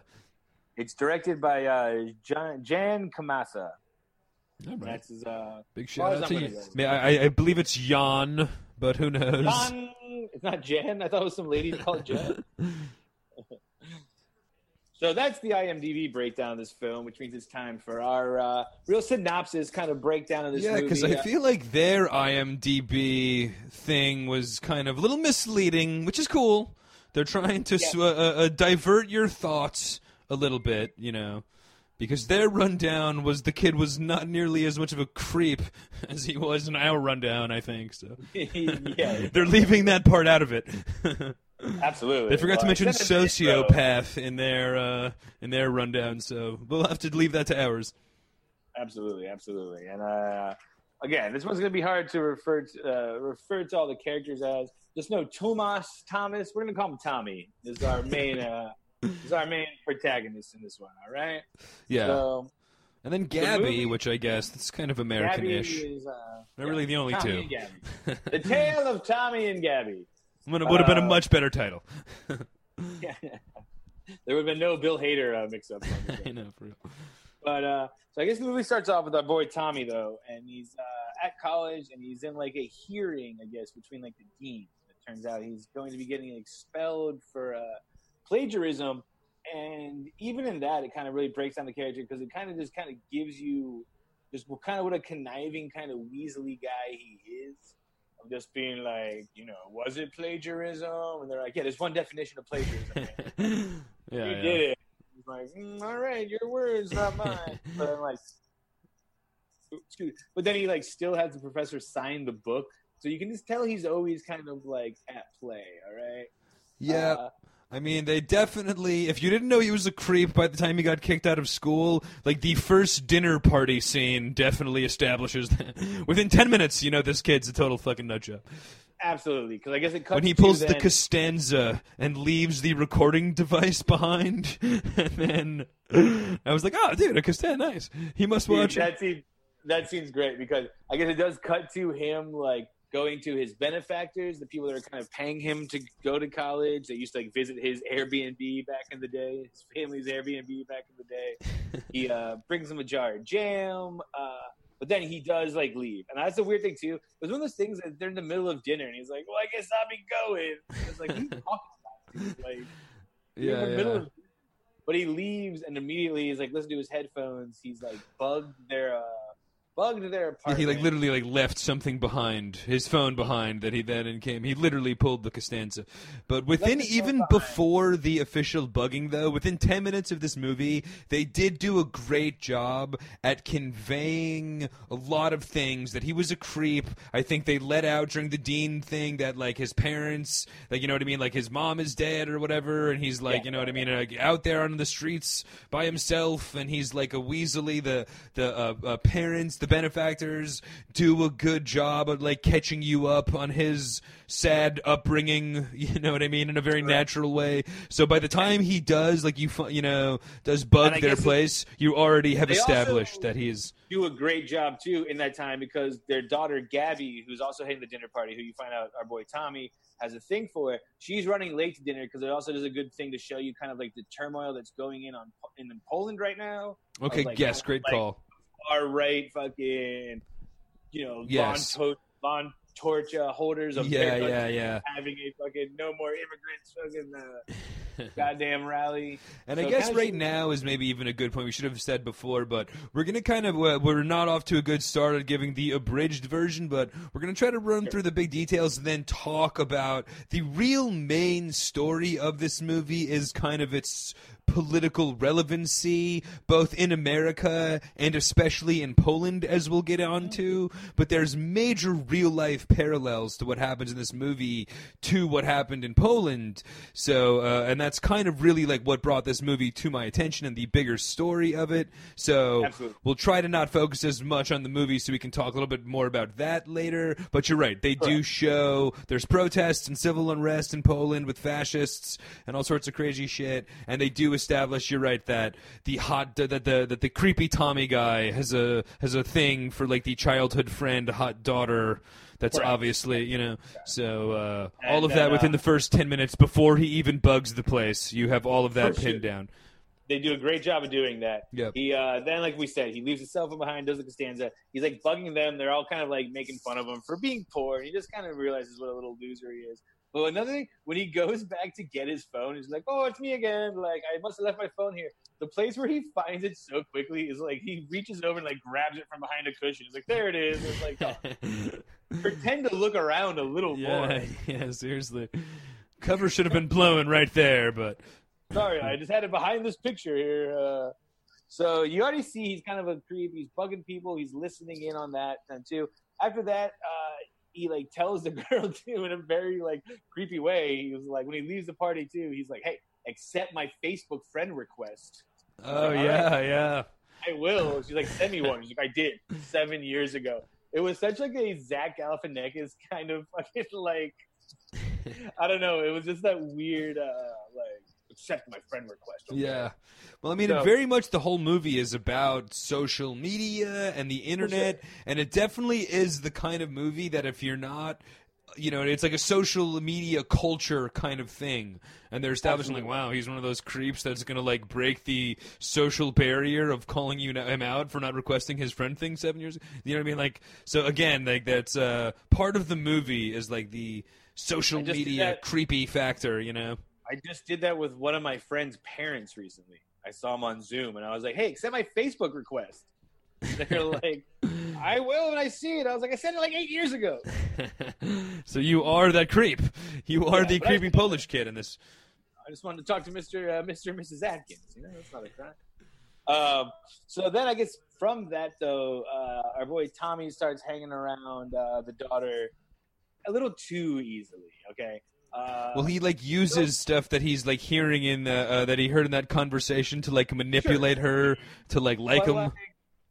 It's directed by uh, Jan, Jan Komasa. All right. That's his, uh, Big shout out to you. I, I, believe it's Jan, but who knows? Jan. It's not Jan. I thought it was some lady called Jan. So that's the IMDb breakdown of this film, which means it's time for our uh, real synopsis kind of breakdown of this yeah, because I feel like their IMDb thing was kind of a little misleading, which is cool. They're trying to yeah. uh, uh, divert your thoughts a little bit, you know, because their rundown was the kid was not nearly as much of a creep as he was in our rundown, I think. So yeah, they're leaving that part out of it. Absolutely. They forgot to mention sociopath in their uh, in their rundown, so we'll have to leave that to ours. Absolutely, absolutely. And uh, again, this one's going to be hard to refer to uh, refer to all the characters as. Just know Tomas Thomas. We're going to call him Tommy. Is our main uh, is our main protagonist in this one. All right. Yeah. So, and then Gabby, the movie, which I guess that's kind of American-ish. Gabby is, uh, They're really the only Tommy two. the tale of Tommy and Gabby. Would have been a uh, much better title. yeah, there would have been no Bill Hader uh, mix-up. I know, for real. But uh, so I guess the movie starts off with our boy Tommy though, and he's uh, at college and he's in like a hearing, I guess, between like the deans. It turns out he's going to be getting expelled for uh, plagiarism, and even in that, it kind of really breaks down the character because it kind of just kind of gives you just kind of what a conniving kind of Weasley guy he is. Of just being like, you know, was it plagiarism? And they're like, yeah, there's one definition of plagiarism. yeah, you yeah. did it. He's like, mm, all right, your words, not mine. but I'm like, excuse me. But then he like still has the professor sign the book, so you can just tell he's always kind of like at play. All right. Yeah. Uh, I mean, they definitely. If you didn't know he was a creep by the time he got kicked out of school, like the first dinner party scene definitely establishes that. Within ten minutes, you know this kid's a total fucking nutjob. absolutely, because I guess it cuts When he pulls the then- Costanza and leaves the recording device behind, and then I was like, "Oh, dude, a Costanza, nice. He must watch." it. that scene. That scene's great because I guess it does cut to him like going to his benefactors, the people that are kind of paying him to go to college. They used to like visit his Airbnb back in the day, his family's Airbnb back in the day. he uh, brings him a jar of jam, uh, but then he does like leave, and that's the weird thing too. It was one of those things that they're in the middle of dinner, and he's like, "Well, I guess I'll be going." It's like, "Who you talking about?" Like, Yeah, in the middle yeah. of but he leaves and immediately he's like listen to his headphones he's like bugged their uh bugged their apartment he like literally like left something behind his phone behind that he then came. He literally pulled the Costanza. But within even behind. before the official bugging though, within 10 minutes of this movie, they did do a great job at conveying a lot of things that he was a creep. I think they let out during the Dean thing that like his parents, like you know what I mean, like his mom is dead or whatever and he's like, Yeah. you know what I mean, like out there on the streets by himself and he's like a Weasley the the uh, uh, parents the benefactors do a good job of like catching you up on his sad upbringing you know what i mean in a very natural way. So by the time he does like you you know does bug their it- place you already have established that he's do a great job too in that time because their daughter Gabby, who's also hitting the dinner party, who you find out our boy Tommy has a thing for, she's running late to dinner because it also does a good thing to show you kind of like the turmoil that's going in on in Poland right now. okay like, yes great like- call Far right, fucking, you know, Yes. Von, to- Von uh, holders of yeah yeah yeah having a fucking no more immigrants fucking uh, goddamn rally. And I guess right now is maybe even a good point. We should have said before, but we're gonna kind of uh, we're not off to a good start at giving the abridged version, but we're gonna try to run through the big details and then talk about the real main story of this movie is kind of its political relevancy both in America and especially in Poland as we'll get on to. But there's major real life parallels to what happens in this movie to what happened in Poland. So uh, and that's kind of really like what brought this movie to my attention and the bigger story of it. So Absolutely. we'll try to not focus as much on the movie so we can talk a little bit more about that later. But you're right they do show there's protests and civil unrest in Poland with fascists and all sorts of crazy shit and they do establish you're right that the hot that the that the creepy Tommy guy has a has a thing for like the childhood friend hot daughter that's Correct. obviously you know so uh, all And of that within uh, the first 10 minutes before he even bugs the place you have all of that pinned down They do a great job of doing that. Yep. He uh, then, like we said, he leaves his cell phone behind, does the Costanza. He's like bugging them. They're all kind of like making fun of him for being poor. And he just kind of realizes what a little loser he is. But another thing, when he goes back to get his phone, he's like, "Oh, it's me again! Like I must have left my phone here." The place where he finds it so quickly is like he reaches over and like grabs it from behind a cushion. He's like, "There it is!" It's like, oh, pretend to look around a little more. yeah yeah seriously cover should have been blown right there but Sorry, I just had it behind this picture here. Uh, so you already see he's kind of a creep. He's bugging people. He's listening in on that and too. After that, uh, he like tells the girl too in a very like creepy way. He was like when he leaves the party too. He's like, "Hey, accept my Facebook friend request." oh All yeah yeah I will. She's like, "Send me one." She's like, "I did seven years ago." It was such like a Zach Galifianakis kind of fucking like I don't know. It was just that weird uh like accept my friend request. okay? Yeah. Well, I mean, So- very much the whole movie is about social media and the internet, and it definitely is the kind of movie that if you're not, you know, it's like a social media culture kind of thing, and they're establishing like, wow, he's one of those creeps that's gonna like break the social barrier of calling you him out for not requesting his friend thing seven years. You know what I mean? Like, so again, like that's uh, part of the movie is like the social media creepy factor. You know? I just did that with one of my friend's parents recently. I saw him on Zoom, and I was like, "Hey, accept my Facebook request." They're like, "I will when I see it." I was like, "I sent it like eight years ago." so you are that creep. You are Yeah, the creepy Polish kid in this. I just wanted to talk to Mister uh, Mister and Mrs. Atkins. You know, that's not a crime. Um, so then I guess from that though, uh, our boy Tommy starts hanging around uh, the daughter a little too easily. Okay. Uh, Well, he like uses stuff that he's like hearing in the, uh, that he heard in that conversation to like manipulate her to like like But, him.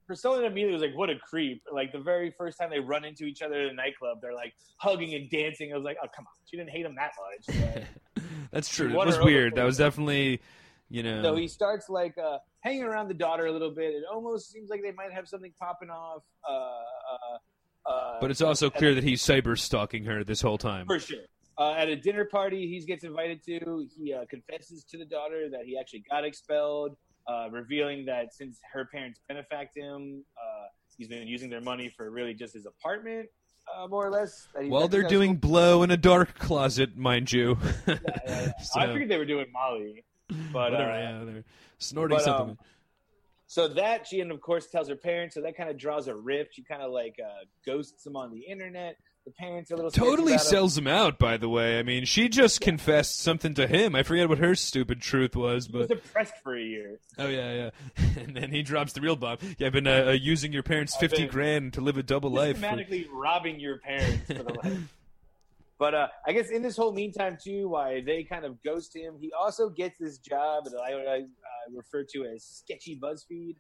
for someone immediately was like, "What a creep!" Like the very first time they run into each other in a nightclub, they're like hugging and dancing. I was like, "Oh, come on!" She didn't hate him that much. That's true. It was weird. That was definitely, you know. so he starts like uh, hanging around the daughter a little bit. It almost seems like they might have something popping off. Uh, uh, uh, but it's also clear that he's cyber stalking her this whole time. for sure. Uh, at a dinner party he gets invited to, he uh, confesses to the daughter that he actually got expelled, uh, revealing that since her parents benefact him, uh, he's been using their money for really just his apartment, uh, more or less. While they're doing blow in a dark closet, mind you. Yeah, yeah, yeah. So, I figured they were doing Molly, but whatever, uh, yeah, they're snorting but, something. um, so that she and of course tells her parents. So that kind of draws a rift. She kind of like uh, ghosts him on the internet. The parents are a little totally about him. sells him out, by the way. I mean, she just confessed something to him. I forget what her stupid truth was, He was but depressed for a year. oh yeah, yeah. And then he drops the real bomb. Yeah, I've been uh, uh, using your parents' I've fifty grand to live a double life. for- robbing your parents for the life. But uh, I guess in this whole meantime too, why they kind of ghost him, he also gets this job that I, I, I refer to as sketchy BuzzFeed.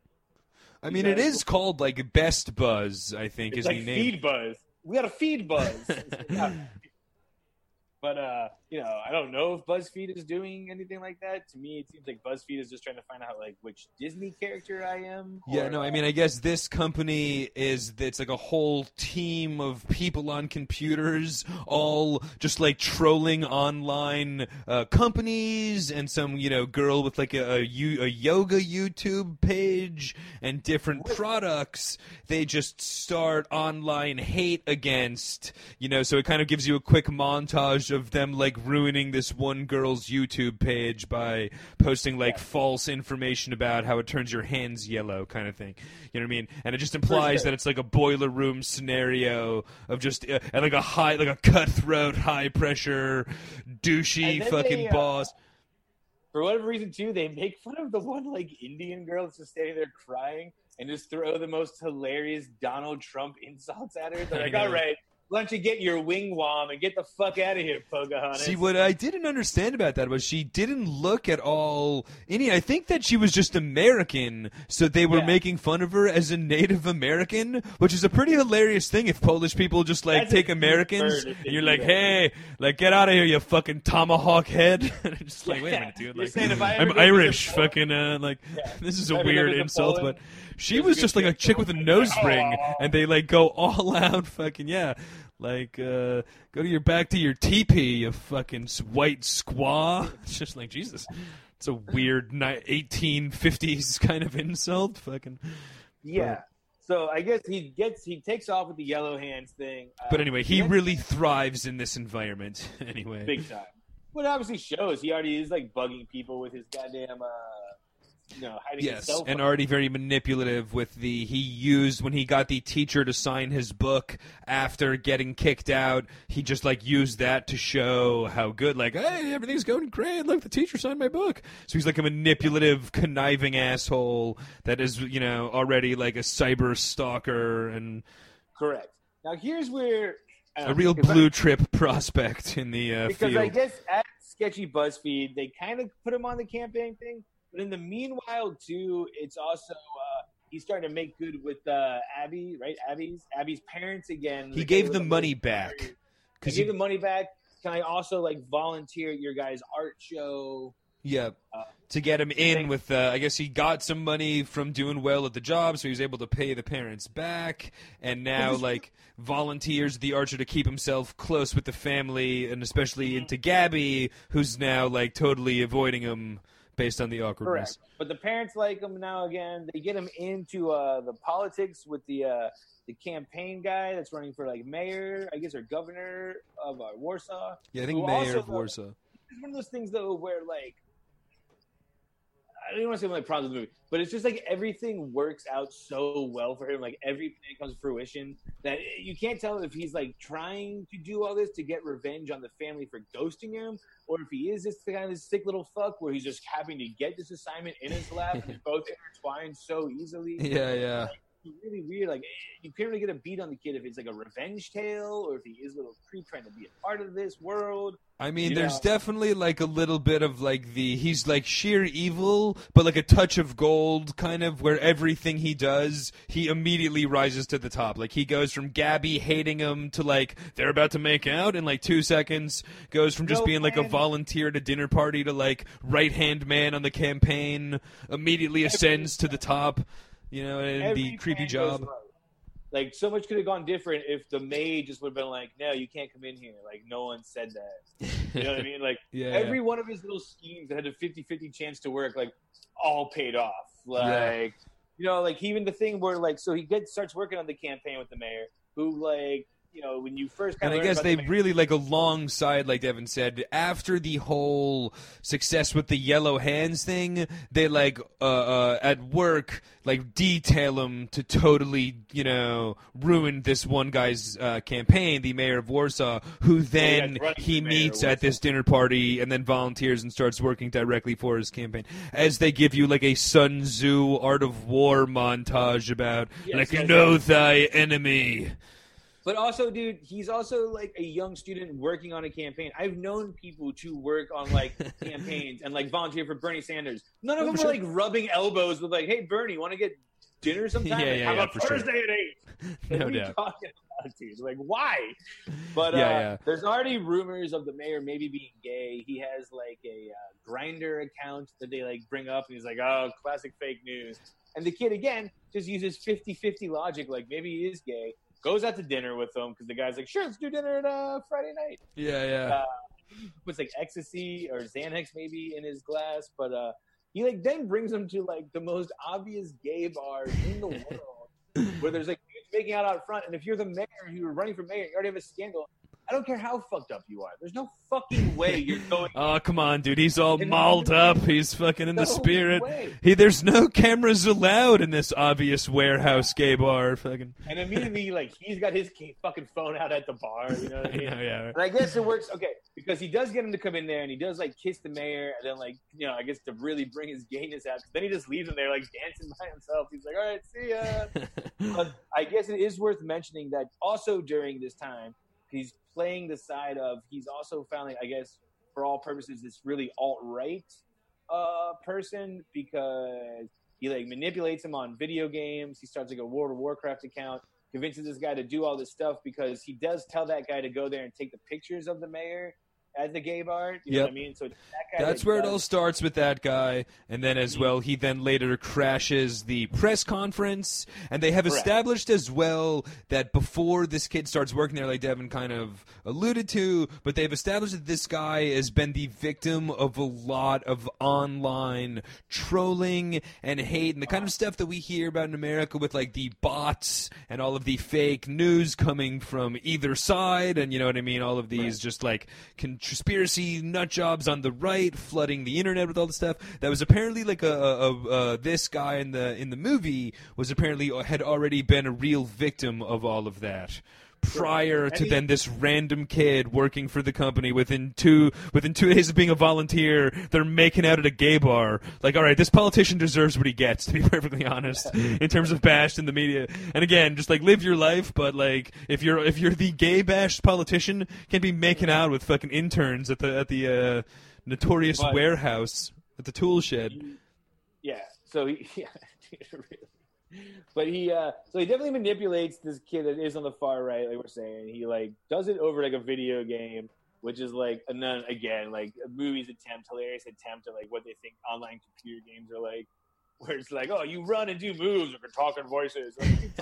I mean, it is called like Best Buzz. I think It's is like the name. Feed Buzz. We got a Feed Buzz. Yeah. but uh, you know, I don't know if BuzzFeed is doing anything like that. To me, it seems like BuzzFeed is just trying to find out like which Disney character I am. Yeah, or, no, I mean, I guess this company is it's like a whole team of people on computers, all just like trolling online uh, companies, and some you know girl with like a, a, a yoga YouTube page and different products. They just start online hate against, you know. So it kind of gives you a quick montage of them like ruining this one girl's YouTube page by posting like false information about how it turns your hands yellow, kind of thing. You know what I mean? And it just implies that it's like a boiler room scenario of just uh, and like a high, like a cutthroat, high pressure, douchey fucking they, uh, boss. for whatever reason too, they make fun of the one like Indian girl that's just standing there crying and just throw the most hilarious Donald Trump insults at her. They're like. "All right, why don't you get your wing wom and get the fuck out of here, Pocahontas?" See, what I didn't understand about that was she didn't look at all Indian. I think that she was just American, so they were Yeah. making fun of her as a Native American, which is a pretty hilarious thing if Polish people just like That's take Americans bird if they and you're like, hey, like get out of here, you fucking tomahawk head. I'm just like, wait a minute, dude. Like, saying I ever I'm Irish, fucking, uh, like, Yeah. this is a I weird insult, Poland, but she was just like a chick with a nose ring, and they like go all out, fucking yeah. Like, uh, go to your back to your teepee, you fucking white squaw. It's just like Jesus. It's a weird ni- 1850s kind of insult. Fucking. yeah. So I guess he gets he takes off with the yellow hands thing. Uh, But anyway, he really thrives in this environment. Anyway, big time. What obviously shows he already is like bugging people with his goddamn uh, you know, hiding his Yes, cell phone. and already very manipulative with the he used when he got the teacher to sign his book after getting kicked out. He just like used that to show how good, like, hey, everything's going great. Look, the teacher signed my book. So he's like a manipulative, conniving asshole that is, you know, already like a cyber stalker and Correct. Now here's where don't a real 'cause I- blue chip prospect in the uh, because I guess at Sketchy BuzzFeed they kind of put him on the campaign thing, but in the meanwhile too, it's also uh, he's starting to make good with uh, Abby, right? Abby's Abby's parents again. He gave the money back I because gave the money back. Can I also like volunteer at your guys' art show? Yeah, Uh, to get him in with, uh, I guess he got some money from doing well at the job, so he was able to pay the parents back, and now like volunteers the Archer to keep himself close with the family, and especially into Gabby, who's now like totally avoiding him based on the awkwardness. Correct. But the parents like him now again. They get him into uh, the politics with the uh, the campaign guy that's running for like mayor, I guess, or governor of uh, Warsaw. Yeah, I think mayor also, of Warsaw. It's one of those things though where like I don't even want to say like problems with the movie, but it's just like everything works out so well for him. Like every plan comes to fruition that you can't tell if he's like trying to do all this to get revenge on the family for ghosting him, or if he is this kind of this sick little fuck where he's just having to get this assignment in his lap. and both intertwined so easily. Yeah, yeah. It's really weird. Like you can't really get a beat on the kid if it's like a revenge tale or if he is a little creep trying to be a part of this world. I mean, You there's know. definitely like a little bit of like the he's like sheer evil, but like a touch of gold, kind of where everything he does, he immediately rises to the top. Like he goes from Gabby hating him to like they're about to make out in like two seconds. Goes from just No being like a volunteer at a dinner party to like right hand man on the campaign. Immediately ascends to the top. You know, and Every the creepy job. right. Like so much could have gone different if the maid just would have been like, "No, you can't come in here." Like no one said that. You know what I mean? Like Yeah, every one of his little schemes that had a 50-50 chance to work, like all paid off. Like you know, like even the thing where like so he gets starts working on the campaign with the mayor, who like you know when you first And I guess they really like alongside, like Devin said, after the whole success with the yellow hands thing, they like uh, uh, at work like detail him to totally, you know, ruin this one guy's uh, campaign, the mayor of Warsaw, who then running he of meets at this dinner party and then volunteers and starts working directly for his campaign. As they give you like a Sun Tzu Art of War montage about Yes, like yes, know yes. thy enemy. But also, dude, he's also like a young student working on a campaign. I've known people to work on like campaigns and like volunteer for Bernie Sanders. None of Oh, them sure. are like rubbing elbows with like, "Hey, Bernie, want to get dinner sometime? Yeah, Like, yeah, How yeah, about for sure. Thursday at 8? Like, No what are you doubt. talking about, dude? Like, why? But uh, Yeah, yeah. there's already rumors of the mayor maybe being gay. He has like a uh, Grindr account that they like bring up, and he's like, "Oh, classic fake news." And the kid again just uses 50-50 logic, like maybe he is gay. Goes out to dinner with them because the guy's like, "Sure, let's do dinner at uh, Friday night." Yeah, yeah. Uh, puts like ecstasy or Xanax maybe in his glass, but uh, he like then brings him to like the most obvious gay bar in the world, where there's like dudes making out out front. And if you're the mayor, you're running for mayor, you already have a scandal. I don't care how fucked up you are. There's no fucking way you're going. Oh come on, dude! He's all mauled up. He's fucking in the spirit. way. He, there's no cameras allowed in this obvious warehouse gay bar. Fucking. And immediately, like he's got his fucking phone out at the bar. You know what I I mean? know, yeah. And I guess it works okay because he does get him to come in there and he does like kiss the mayor and then like you know I guess to really bring his gayness out. 'cause then he just leaves him there like dancing by himself. He's like, all right, see ya. But I guess it is worth mentioning that also during this time he's playing the side of he's also found I guess for all purposes this really alt right uh, person because he like manipulates him on video games. He starts like a World of Warcraft account, convinces this guy to do all this stuff because he does tell that guy to go there and take the pictures of the mayor at the gay bar. You know Yep. what I mean? So that That's that where it all starts with that guy, and then as well, he then later crashes the press conference, and they have Correct. established as well that before this kid starts working there, like Devin kind of alluded to, but they've established that this guy has been the victim of a lot of online trolling and hate, and the kind of stuff that we hear about in America with like the bots and all of the fake news coming from either side, and you know what I mean, all of these just like conspiracy nut jobs on the right flooding the internet with all the stuff. That was apparently like a, a, a, uh this guy in the in the movie was apparently had already been a real victim of all of that prior And to he- then this random kid working for the company within two within two days of being a volunteer they're making out at a gay bar like all right this politician deserves what he gets to be perfectly honest in terms of bashed in the media and again just like live your life but like if you're if you're the gay bashed politician can't be making out with fucking interns at the at the uh, notorious But- warehouse at the tool shed Yeah. So he, yeah. But he, uh, so he definitely manipulates this kid that is on the far right, like we're saying. He like does it over like a video game, which is like, and then again, like a movie's attempt, hilarious attempt at like what they think online computer games are like, where it's like, oh, you run and do moves or can talk in voices.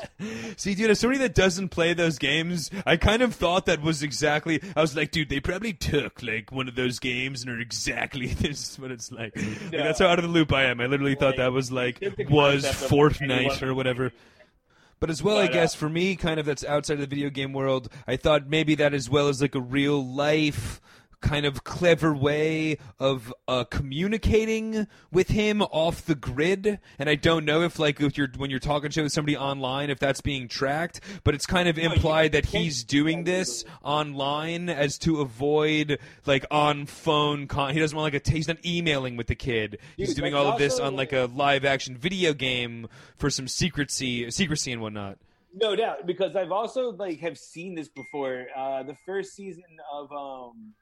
See, dude, as somebody that doesn't play those games, I kind of thought that was exactly. I was like, dude, they probably took like one of those games and are exactly this is what it's like. Like, that's how out of the loop I am. I literally thought that was like was Fortnite or whatever. But as well, I But, uh, guess for me, kind of that's outside of the video game world. I thought maybe that as well as like a real life kind of clever way of uh, communicating with him off the grid. And I don't know if like if you're when you're talking to somebody online if that's being tracked, but it's kind of implied that he's doing this online as to avoid like on phone. Con- he doesn't want like a. He's not emailing with the kid. He's Dude, doing all of this on like a live action video game for some secrecy, secrecy and whatnot. No doubt, because I've also like have seen this before. Uh, the first season of um,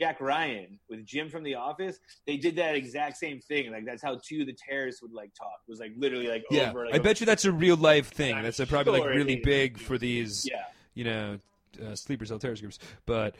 Jack Ryan with Jim from The Office, they did that exact same thing. Like that's how two of the terrorists would like talk. Was like literally like Yeah, over. Like, I bet you that's a real life thing. That's a, probably like sure it really big for these, Yeah, you know, uh, sleeper cell terrorist groups. But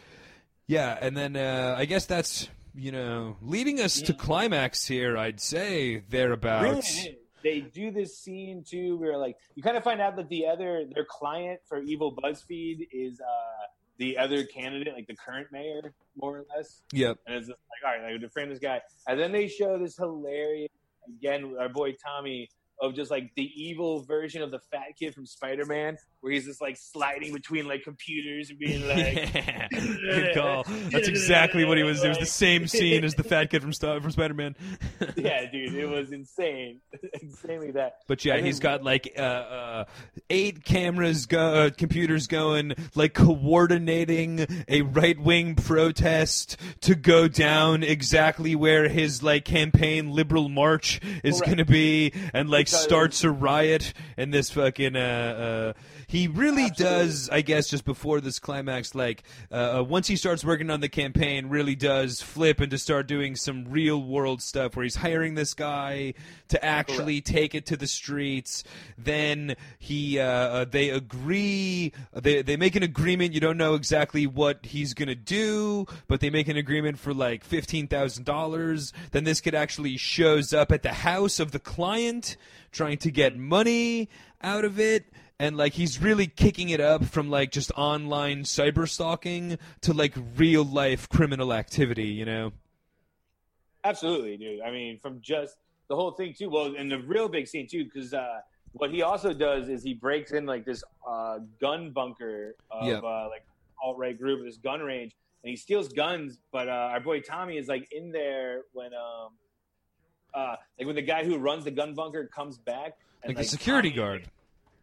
yeah, and then uh, I guess that's you know leading us to climax here. I'd say really. thereabouts. it is. They do this scene too, where like you kind of find out that the other their client for evil BuzzFeed is uh, the other candidate, like the current mayor, more or less. Yep. And it's just like, all right, like frame this guy. And then they show this hilarious, again, our boy Tommy, of just like the evil version of the fat kid from Spider Man, where he's just like sliding between like computers and being like, Yeah. Good call. That's exactly what he was. It was the same scene as the fat kid from from Spider Man. yeah, dude, it was insane. Insanely that. But yeah, And he's then- got like uh, uh, eight cameras, go- uh, computers going, like coordinating a right wing protest to go down exactly where his like campaign liberal march is going to be, and like starts a riot. And this fucking uh, uh, he really Absolutely. does. I guess just before this climax, like uh, uh, once he starts working on the campaign, really does flip and to start doing some real world stuff where he's hiring this guy to actually take it to the streets. Then he, uh, uh, they agree. They they make an agreement. You don't know exactly what he's gonna do, but they make an agreement for like fifteen thousand dollars. Then this kid actually shows up at the house of the client, trying to get money out of it. And like he's really kicking it up from like just online cyber stalking to like real life criminal activity, you know? Absolutely, dude. I mean, from just the whole thing too. Well, and the real big scene too, because uh, what he also does is he breaks in like this uh, gun bunker of Yeah. uh, like alt right group, this gun range, and he steals guns. But uh, our boy Tommy is like in there when um, uh, like when the guy who runs the gun bunker comes back, and, Like the security Tommy guard.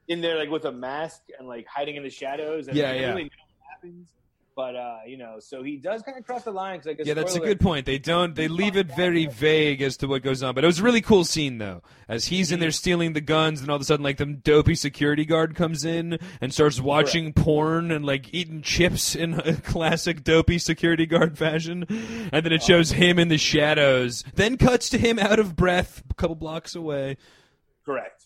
In there like with a mask and like hiding in the shadows. And Yeah, don't yeah. Really know what happens. But uh, you know, so he does kind of cross the line. 'cause, like, Yeah, that's a good point. They don't. They leave it very vague as to what goes on. But it was a really cool scene, though, as he's in there stealing the guns, and all of a sudden, like the dopey security guard comes in and starts watching porn and like eating chips in a classic dopey security guard fashion, and then it shows him in the shadows. Then cuts to him out of breath, a couple blocks away. Correct.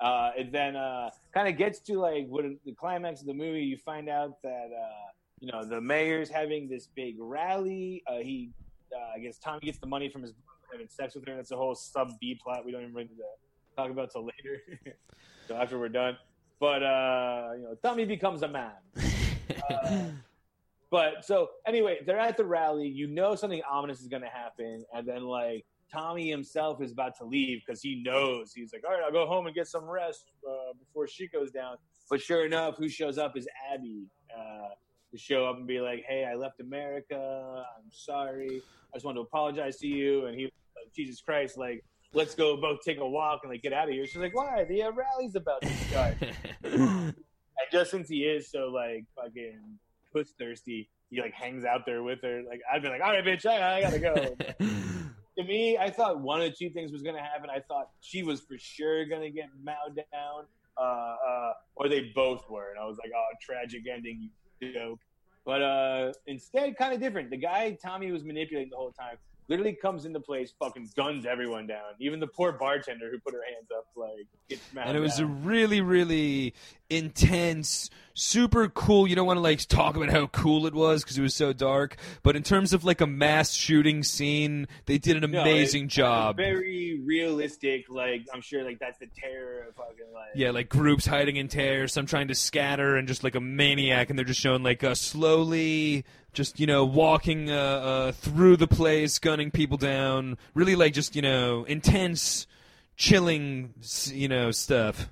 Uh, and then uh, kind of gets to like what the climax of the movie. You find out that uh, you know the mayor's having this big rally. Uh, he, uh, I guess, Tommy gets the money from his having sex with her. That's a whole sub B plot. We don't even really talk about till later. so after we're done, but uh, you know, Tommy becomes a man. But so anyway, they're at the rally. You know something ominous is going to happen, and then like Tommy himself is about to leave because he knows he's like, all right, I'll go home and get some rest uh, before she goes down. But sure enough, who shows up is Abby uh, to show up and be like, hey, I left America. I'm sorry. I just wanted to apologize to you. And he, like, Jesus Christ, like, let's go both take a walk and like get out of here. She's like, why? The uh, rally's about to start. and just since he is so like fucking puss thirsty, he like hangs out there with her. Like I'd be like, all right, bitch, I, I gotta go. to me, I thought one of two things was gonna happen. I thought she was for sure gonna get mowed down, uh, uh, or they both were, and I was like, oh, tragic ending, you dope. But uh, instead, kind of different. The guy Tommy was manipulating the whole time literally comes into place, fucking guns everyone down. Even the poor bartender who put her hands up, like gets mad. and it was a really really intense super cool you don't want to like talk about how cool it was because it was so dark but in terms of like a mass shooting scene they did an No, amazing it- job Very realistic. Like I'm sure, like that's the terror of fucking like. yeah like groups hiding in tears some trying to scatter and just like a maniac and they're just showing like uh, slowly just you know walking uh, uh, through the place gunning people down really like just you know intense chilling you know stuff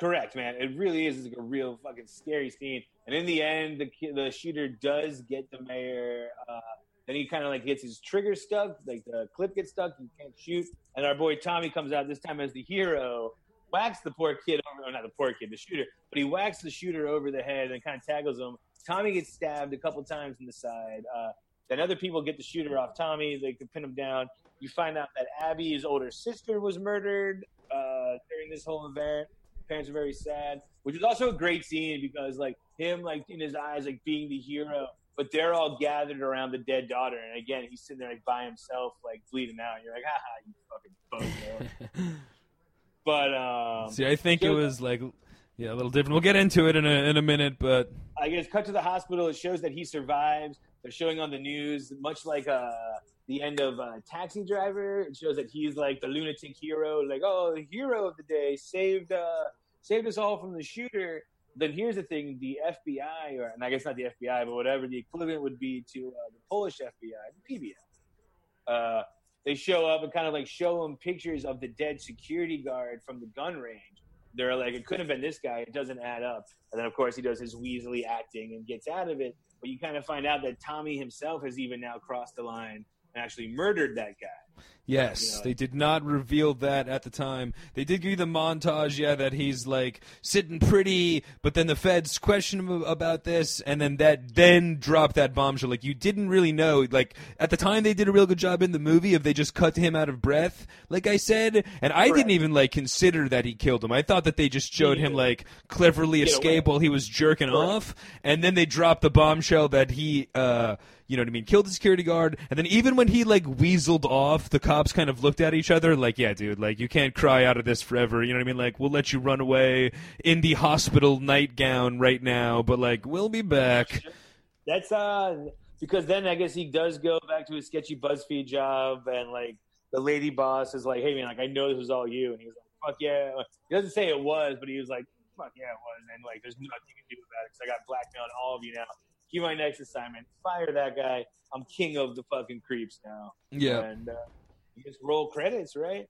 Correct, man. It really is like a real fucking scary scene. And in the end, the the shooter does get the mayor. Uh, then he kind of like gets his trigger stuck, like the clip gets stuck, he can't shoot. And our boy Tommy comes out this time as the hero, whacks the poor kid over, not the poor kid, the shooter, but he whacks the shooter over the head and kind of tackles him. Tommy gets stabbed a couple times in the side. Uh, then other people get the shooter off Tommy. They can pin him down. You find out that Abby's older sister was murdered uh, during this whole event. Parents are very sad, which is also a great scene because like him like in his eyes like being the hero, but they're all gathered around the dead daughter, and again he's sitting there like by himself like bleeding out. And you're like, haha, you fucking bozo. but um, see, I think so, it was like yeah, a little different. We'll get into it in a in a minute, but I guess cut to the hospital. It shows that he survives. They're showing on the news, much like uh, the end of uh, Taxi Driver. It shows that he's like the lunatic hero, like oh, the hero of the day, saved uh, saved us all from the shooter. Then here's the thing: the FBI, or and I guess not the FBI, but whatever the equivalent would be to uh, the Polish FBI, the PBS. Uh, they show up and kind of like show him pictures of the dead security guard from the gun range. They're like, it couldn't have been this guy. It doesn't add up. And then, of course, he does his Weasley acting and gets out of it. But you kind of find out that Tommy himself has even now crossed the line and actually murdered that guy. Yes, they did not reveal that at the time. They did give you the montage, yeah, that he's like sitting pretty, but then the feds question him about this, and then that then dropped that bombshell. Like you didn't really know. Like at the time, they did a real good job in the movie if they just cut him out of breath, like I said, and I Correct. didn't even like consider that he killed him. I thought that they just showed him like cleverly escape while he was jerking Correct. off, and then they dropped the bombshell that he. uh you know what I mean, killed the security guard, and then even when he like weaseled off, the cops kind of looked at each other like, yeah, dude, like you can't cry out of this forever. You know what I mean? Like we'll let you run away in the hospital nightgown right now, but like we'll be back. That's uh because then I guess he does go back to his sketchy BuzzFeed job, and like the lady boss is like, hey man, like I know this was all you, and he's like, fuck yeah. He doesn't say it was, but he was like, fuck yeah, it was, and like there's nothing you can do about it because I got blackmailed all of you now give my next assignment. Fire that guy. I'm king of the fucking creeps now. Yeah. And uh, you just roll credits, right?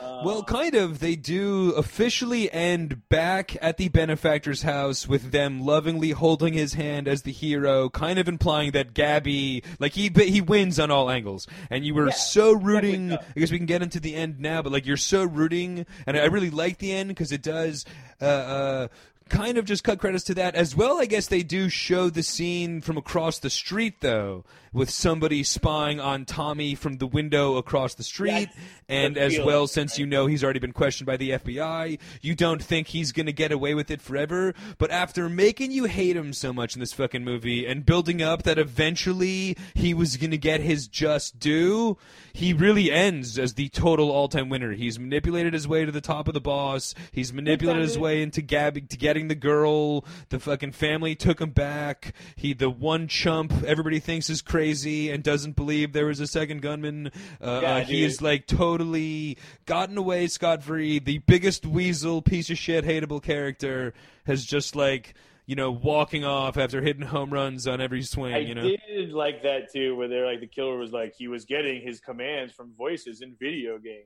Uh, well, kind of. They do officially end back at the benefactor's house with them lovingly holding his hand as the hero, kind of implying that Gabby, like he he wins on all angles, and you were yeah, so rooting. I guess we can get into the end now, but like you're so rooting, and I really like the end because it does. Uh, uh, kind of just cut credits to that as well. I guess they do show the scene from across the street though, with somebody spying on Tommy from the window across the street, and as well, since you know he's already been questioned by the FBI, you don't think he's gonna get away with it forever. But after making you hate him so much in this fucking movie and building up that eventually he was gonna get his just due, he really ends as the total all-time winner. He's manipulated his way to the top of the boss. He's manipulated his way into Gabby to getting the girl. The fucking family took him back. He the one chump everybody thinks is crazy and doesn't believe there was a second gunman. Uh, yeah, uh, he is like totally gotten away scot free. The biggest weasel piece of shit hateable character has just like you know, walking off after hitting home runs on every swing. I you know, did like that too, where they're like the killer was like he was getting his commands from voices in video games.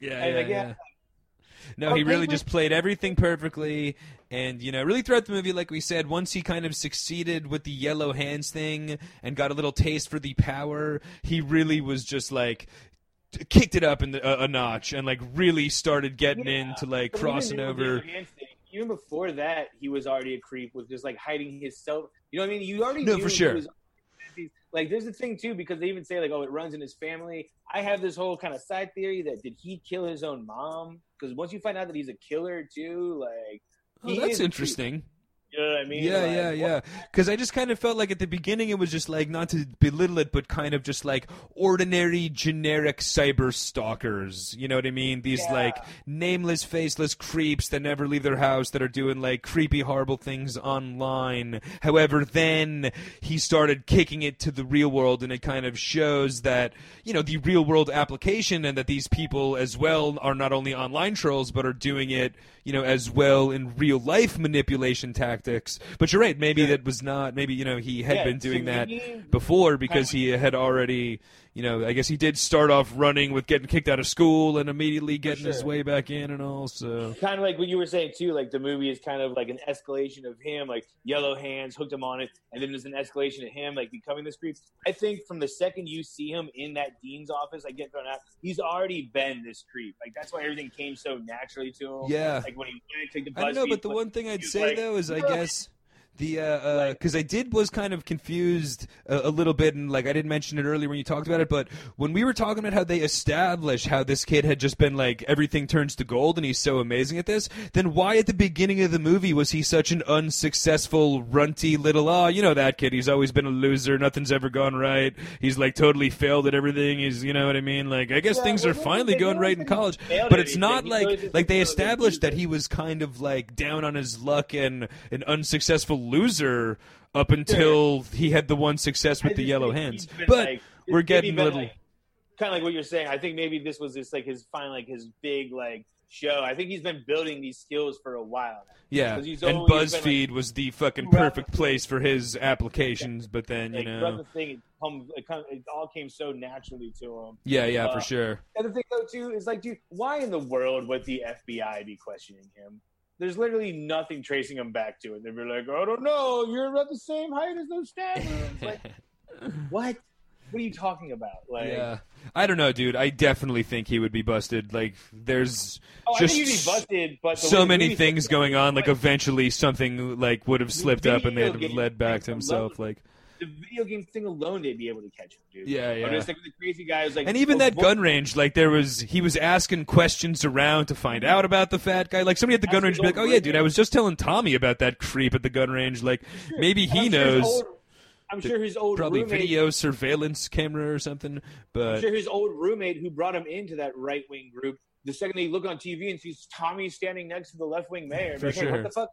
Yeah, yeah, like, yeah. No, he really just played everything perfectly, and you know, really throughout the movie, like we said, once he kind of succeeded with the yellow hands thing and got a little taste for the power, he really was just like kicked it up in the, a notch and like really started getting yeah. into like crossing over even before that, he was already a creep with just like hiding his self. You know what I mean? You already no for sure. Was, like, there's a thing too because they even say like, oh, it runs in his family. I have this whole kind of side theory that did he kill his own mom? Because once you find out that he's a killer too, like, oh, that's interesting. You know what I mean? Yeah, like, yeah, yeah. Because I just kind of felt like at the beginning it was just like not to belittle it, but kind of just like ordinary, generic cyber stalkers. You know what I mean? These yeah. like nameless, faceless creeps that never leave their house that are doing like creepy, horrible things online. However, then he started kicking it to the real world, and it kind of shows that you know the real world application, and that these people as well are not only online trolls, but are doing it you know as well in real life manipulation tactics. But you're right. Maybe yeah. that was not. Maybe you know he had yeah, been doing that before because he had already you know, I guess he did start off running with getting kicked out of school and immediately getting his way back in and all. So kind of like what you were saying too. Like the movie is kind of like an escalation of him, like Yellow Hands hooked him on it, and then there's an escalation of him like becoming this creep. I think from the second you see him in that dean's office, like get thrown out, he's already been this creep. Like that's why everything came so naturally to him. Yeah. like when he went to take the I don't know, but the one thing I'd say like, though is I guess the uh because I did was kind of confused a, a little bit and like I didn't mention it earlier when you talked about it, but when we were talking about how they established how this kid had just been like everything turns to gold and he's so amazing at this, then why at the beginning of the movie was he such an unsuccessful runty little oh you know that kid. He's always been a loser. Nothing's ever gone right. He's like totally failed at everything. He's you know what I mean? Like I guess Yeah, things well, are finally going right in college but it's not. Like like they said he was a established that he was kind of like down on his luck and an unsuccessful loser up until he had the one success with the yellow hands. But like- we're getting little. like, kind of like what you're saying. I think maybe this was just like his finally like his big like show. I think he's been building these skills for a while. now. yeah, and always been, BuzzFeed was the fucking perfect place for his applications. But then you Like know, the thing, it, come, it, come, it all came so naturally to him. yeah, yeah, uh, for sure. And the thing though too is like, dude, why in the world would the FBI be questioning him? There's literally nothing tracing him back to it. They'd be like, I don't know, you're about the same height as those stab. Like, what? What are you talking about? Like, yeah, I don't know, dude. I definitely think he would be busted. Like, there's oh, just think you'd be busted, so many things going on. Like, eventually something like would have slipped up, and they'd have led back to himself. Like, the video game thing alone, they'd be able to catch him, dude. Yeah, Or yeah. just like the crazy guy who's like, and even oh, that gun range, like there was, he was asking questions around to find out about the fat guy. Like somebody at the gun range be like, "Oh yeah, dude, I was just telling Tommy about that creep at the gun range. Like maybe he I'm sure knows, old- I'm sure his old roommate probably roommate, video surveillance camera or something." But I'm sure his old roommate who brought him into that right wing group. The second they look on TV and sees Tommy standing next to the left wing mayor, For like, hey, sure. what the fuck?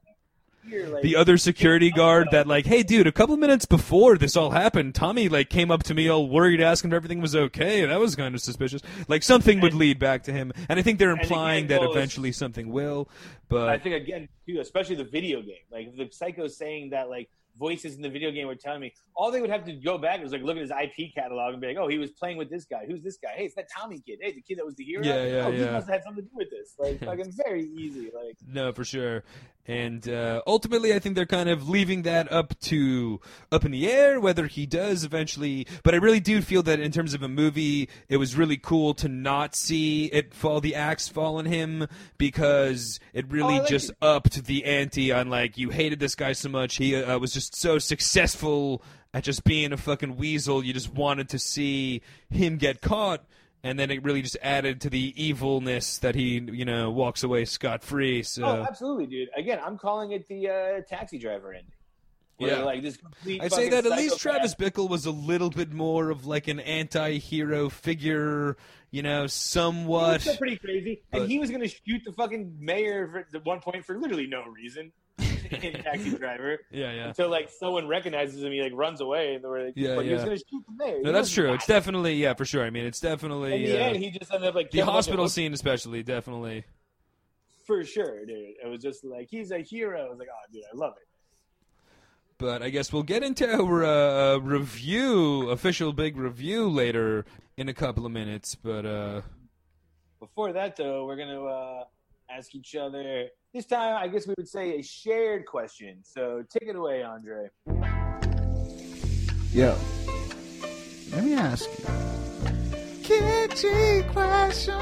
Here, like, the other security guard that like, "Hey, dude, a couple minutes before this all happened, Tommy like came up to me all worried, asking if everything was okay. That was kind of suspicious. Like something would lead back to him, and I think they're implying that it's- eventually something will. But I think again too, especially the video game. Like the psycho's saying that like voices in the video game were telling me, all they would have to go back is like look at his IP catalog and be like, oh, he was playing with this guy. Who's this guy? Hey, it's that Tommy kid. Hey, the kid that was the hero. Yeah, yeah, oh, he yeah. must have had something to do with this. Like fucking very easy. Like No, for sure. And uh, ultimately, I think they're kind of leaving that up to up in the air whether he does eventually. But I really do feel that in terms of a movie, it was really cool to not see it fall the axe fall on him because it really Oh, like just it. upped the ante on like you hated this guy so much. He uh, was just so successful at just being a fucking weasel. You just wanted to see him get caught. And then it really just added to the evilness that he, you know, walks away scot free. So oh, absolutely, dude. Again, I'm calling it the uh, taxi driver ending. Where, Yeah. like this complete. I'd say that at least Travis Bickle was a little bit more of like an anti-hero figure, you know, somewhat. pretty crazy, But- and he was going to shoot the fucking mayor at one point for literally no reason in Taxi Driver. Yeah, yeah. until like someone recognizes him, he like runs away, and they're like, Yeah, but he was gonna shoot the mayor. No, that's true. It's definitely yeah, for sure. I mean, it's definitely. In the uh, end, he just ended up like the killing a bunch of hospital scene, especially definitely. for sure, dude. It was just like he's a hero. I was like, oh, dude, I love it. But I guess we'll get into our uh, review, official big review later in a couple of minutes. But uh, Before that, though, we're gonna uh, ask each other. This time, I guess we would say a shared question. So take it away, Andre. Yo, let me ask you. Kitty questions.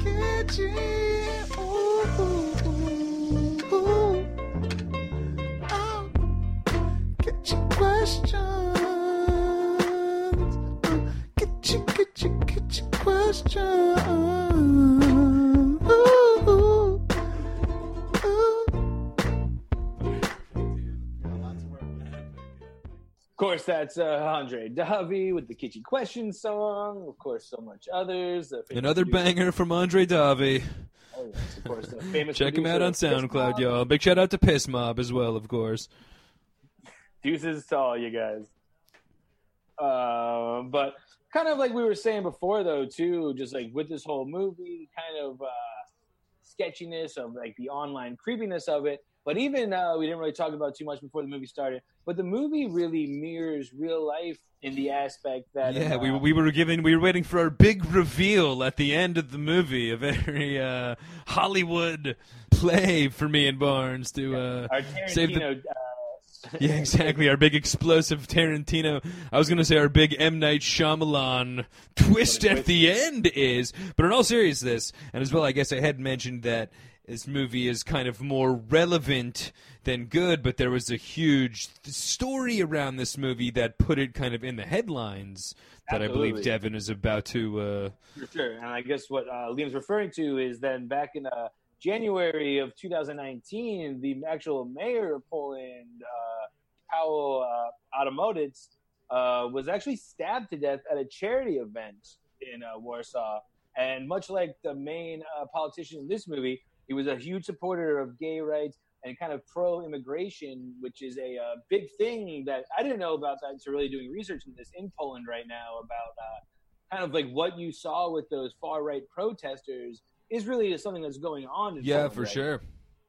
Kitty. Ooh, ooh, ooh. Oh, kitty questions. Questions. Ooh, ooh, ooh. Of course, that's uh, Andre Davi with the Kitschy Question song. Of course, so much others. The famous another producer- banger from Andre Davi. Oh, yes, of course, the famous Check him out producer on of Piss SoundCloud, Mob. y'all. Big shout out to Piss Mob as well, of course. Deuces to all you guys. Um, but kind of like we were saying before, though, too, just like with this whole movie, kind of uh, sketchiness of like the online creepiness of it. But even uh, we didn't really talk about too much before the movie started. But the movie really mirrors real life in the aspect that Yeah, uh, we we were given we were waiting for our big reveal at the end of the movie, a very uh, Hollywood play for me and Barnes to uh, our save the uh, Yeah, exactly. Our big explosive Tarantino. I was going to say our big M Night Shyamalan twist at the end is, but in all seriousness, and as well, I guess I had mentioned that this movie is kind of more relevant than good, but there was a huge th- story around this movie that put it kind of in the headlines that I believe. Devin is about to. Uh, For sure. And I guess what uh, Liam's referring to is then back in uh, January of 2019, the actual mayor of Poland, uh, Paweł uh, Adamowicz, uh, was actually stabbed to death at a charity event in uh, Warsaw. And much like the main uh, politician in this movie, he was a huge supporter of gay rights and kind of pro-immigration, which is a uh, big thing that I didn't know about that until really doing research in this in Poland right now about uh, kind of like what you saw with those far right protesters is really something that's going on. In yeah, Poland for right sure.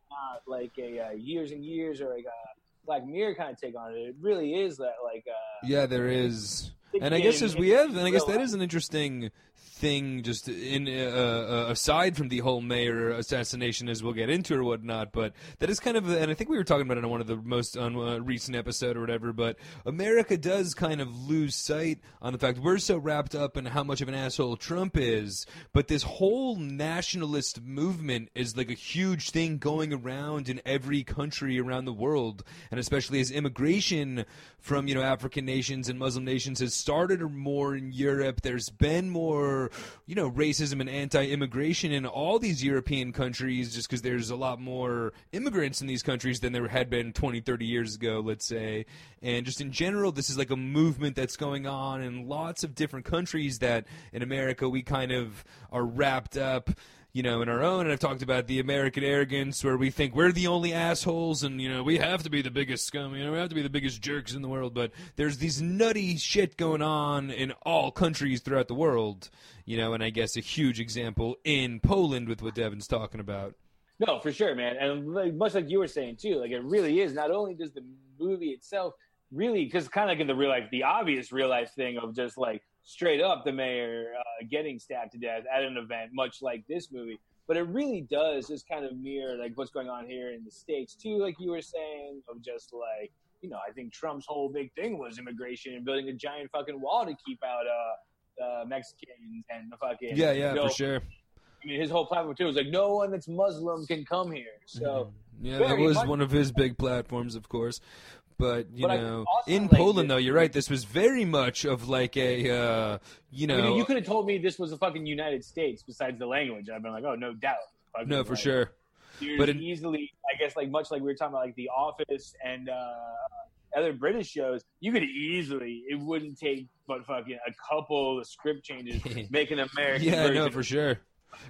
Not like a uh, years and years or like a Black Mirror kind of take on it. It really is that like uh, Yeah, there is. And I guess as we have, and I guess that is an interesting thing, just in uh, uh, aside from the whole mayor assassination, as we'll get into or whatnot. But that is kind of, and I think we were talking about it on one of the most on uh, recent episode or whatever. But America does kind of lose sight on the fact we're so wrapped up in how much of an asshole Trump is. But this whole nationalist movement is like a huge thing going around in every country around the world, and especially as immigration from you know African nations and Muslim nations has started more in Europe. There's been more you know racism and anti-immigration in all these European countries, just because there's a lot more immigrants in these countries than there had been 20, 30 years ago, let's say. And just in general, this is like a movement that's going on in lots of different countries that in America we kind of are wrapped up you know, in our own. And I've talked about the American arrogance where we think we're the only assholes and, you know, we have to be the biggest scum, you know, we have to be the biggest jerks in the world. But there's these nutty shit going on in all countries throughout the world, you know, and I guess a huge example in Poland with what Devin's talking about. No, for sure, man. And much like you were saying too, like it really is. Not only does the movie itself really, because kind of like in the real life, the obvious real life thing of just like straight up the mayor uh, getting stabbed to death at an event, much like this movie. But it really does just kind of mirror like what's going on here in the states too, like you were saying, of just like you know, I think Trump's whole big thing was immigration and building a giant fucking wall to keep out uh, uh Mexicans and the fucking Yeah, yeah, no, for sure. I mean, his whole platform too was like, no one that's Muslim can come here. So Yeah, that was one of his big platforms, of course. But you But know, also in like Poland, though, you're right. This was very much of like a, uh, you I know, mean, you could have told me this was the fucking United States. Besides the language, I've been like, oh, no doubt. Fucking, no, for like, sure. But easily, I guess, like much like we were talking about, like The Office and uh, other British shows, you could easily. It wouldn't take but fucking a couple of script changes, make an American. Yeah, version no, for sure.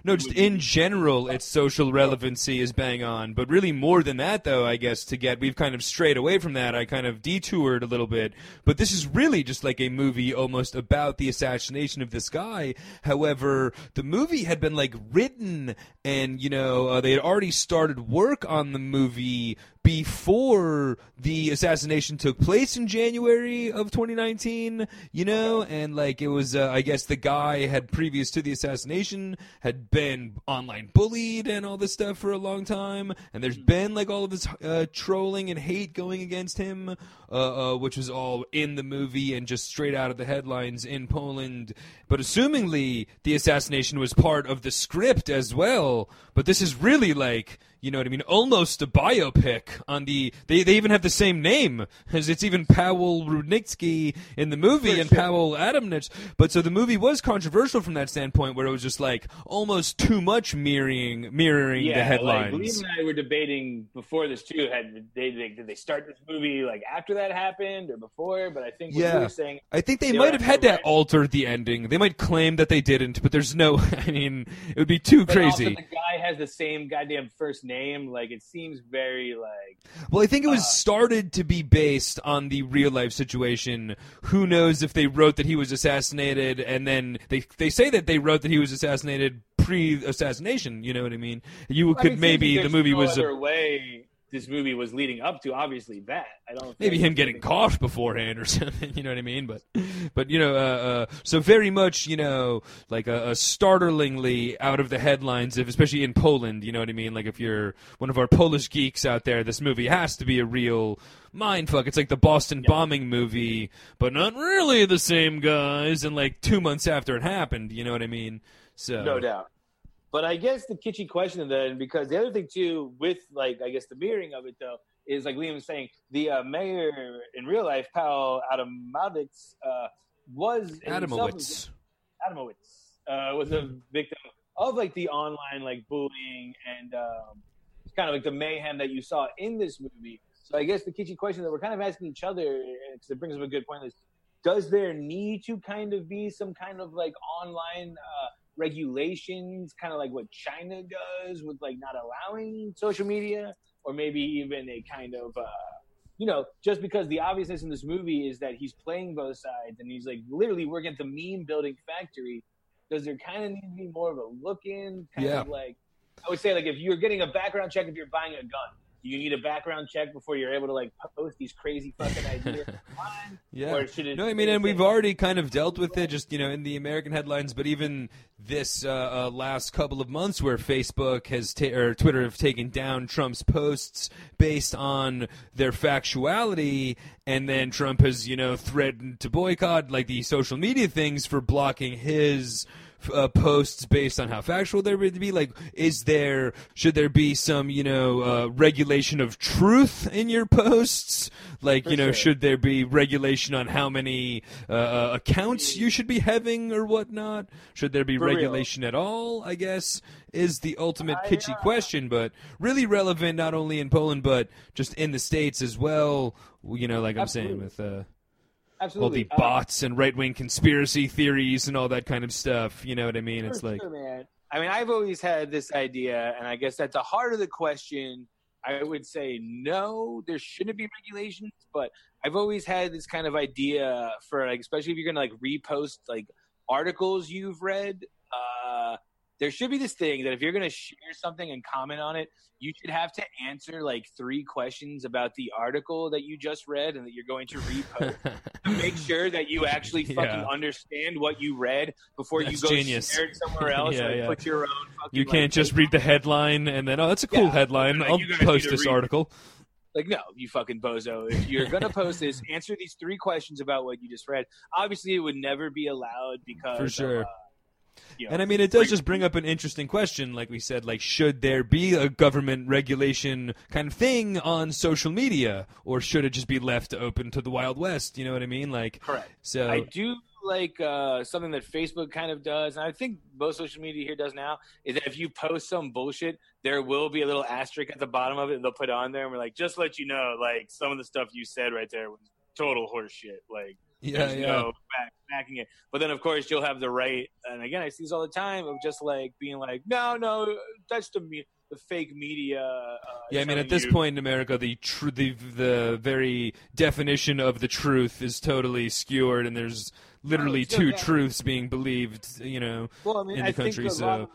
No, just in general, its social relevancy is bang on. But really, more than that, though, I guess to get we've kind of strayed away from that. I kind of detoured a little bit. But this is really just like a movie almost about the assassination of this guy. However, the movie had been like written, and you know uh, they had already started work on the movie before the assassination took place in January of 2019, you know, and like it was, uh, I guess the guy had previous to the assassination had been online bullied and all this stuff for a long time, and there's been like all of this uh, trolling and hate going against him, uh, uh, which was all in the movie and just straight out of the headlines in Poland. But assumingly the assassination was part of the script as well, but this is really like you know what I mean? Almost a biopic on the. They, they even have the same name as it's even Powell Rudnitsky in the movie For and sure. Powell Adamnich. But so the movie was controversial from that standpoint, where it was just like almost too much mirroring mirroring Yeah, the headlines. Like, Liam and I were debating before this too. Had they, they did they start this movie like after that happened or before? But I think what Yeah. saying I think they They might have had to right. alter the ending. They might claim that they didn't, but there's no. I mean, it would be too But also crazy. the guy has the same goddamn first name. Like it seems very like Well, I think it was Uh, started to be based on the real life situation. Who knows if they wrote that he was assassinated, and then they they say that they wrote that he was assassinated pre-assassination. You know what I mean? You I could mean, maybe the movie no was. A, way this movie was leading up to. Obviously, that I don't. maybe him getting caught beforehand or something. You know what I mean? But, but you know, uh, uh, so very much, you know, like a, a startlingly out of the headlines, if especially in Poland. You know what I mean? Like if you're one of our Polish geeks out there, this movie has to be a real mind fuck. It's like the Boston bombing movie, but not really the same guys. And like two months after it happened, you know what I mean? So No doubt. But I guess the kitschy question then, because the other thing too, with like I guess the mirroring of it though, is like Liam was saying, the uh, mayor in real life, Paul Adamowicz, uh, was Adamowicz. Adamowicz uh, was a victim of like the online like bullying and um, kind of like the mayhem that you saw in this movie. So I guess the kitschy question that we're kind of asking each other, because it brings up a good point, is does there need to kind of be some kind of like online uh, regulations, kind of like what China does with like not allowing social media, or maybe even a kind of uh, you know, just because the obviousness in this movie is that he's playing both sides and he's like literally working at the meme building factory. Does there kind of need to be more of a look in? Kind Yeah. of like, I would say, like if you're getting a background check if you're buying a gun, you need a background check before you're able to like post these crazy fucking ideas online? Yeah. Or should it No, I mean, and we've already kind of dealt with it, just you know, in the American headlines. But even this uh, uh, last couple of months, where Facebook has ta- or Twitter have taken down Trump's posts based on their factuality, and then Trump has you know threatened to boycott like the social media things for blocking his uh, posts based on how factual they're going to be? Like, is there should there be some you know uh, regulation of truth in your posts? Like, you know, sure. should there be regulation on how many uh, uh, accounts you should be having or whatnot? Should there be For real. regulation at all? I guess is the ultimate kitschy uh, question, but really relevant not only in Poland but just in the states as well. You know, like I'm saying Absolutely. with. Uh, all absolutely the Uh, bots and right wing conspiracy theories and all that kind of stuff. You know what I mean? It's like, sure, man. I mean, I've always had this idea, and I guess at the heart of the question, I would say no, there shouldn't be regulations. But I've always had this kind of idea for like, especially if you're gonna like repost like articles you've read. Uh, there should be this thing that if you're gonna share something and comment on it, you should have to answer like three questions about the article that you just read and that you're going to repost to make sure that you actually fucking Yeah. understand what you read before you go genius. share it somewhere else Yeah, yeah. put your own fucking. you can't like, just read the headline and then, oh, that's a cool headline. Like, I'll you guys need post this read article. Like, no, you fucking bozo. If you're gonna post this, answer these three questions about what you just read. Obviously, it would never be allowed because For of, sure. uh, know, And I mean, it does just bring up an interesting question. Like we said, like, should there be a government regulation kind of thing on social media, or should it just be left open to the Wild West? You know what I mean? Like, correct. so I do like uh, something that Facebook kind of does, and I think most social media here does now, is that if you post some bullshit, there will be a little asterisk at the bottom of it, and they'll put on there, and we're like, just let you know, like some of the stuff you said right there was total horseshit. Like, yeah, there's yeah. no back, backing it. But then, of course, you'll have the right, and again, I see this all the time of just like being like, no, no, that's the me- the fake media. Uh, Yeah, I mean, at this you- point in America, the tr- the the very definition of the truth is totally skewered, and there's literally Oh, two truths being believed. You know, well, I mean, in I the country, think a lot, so- of,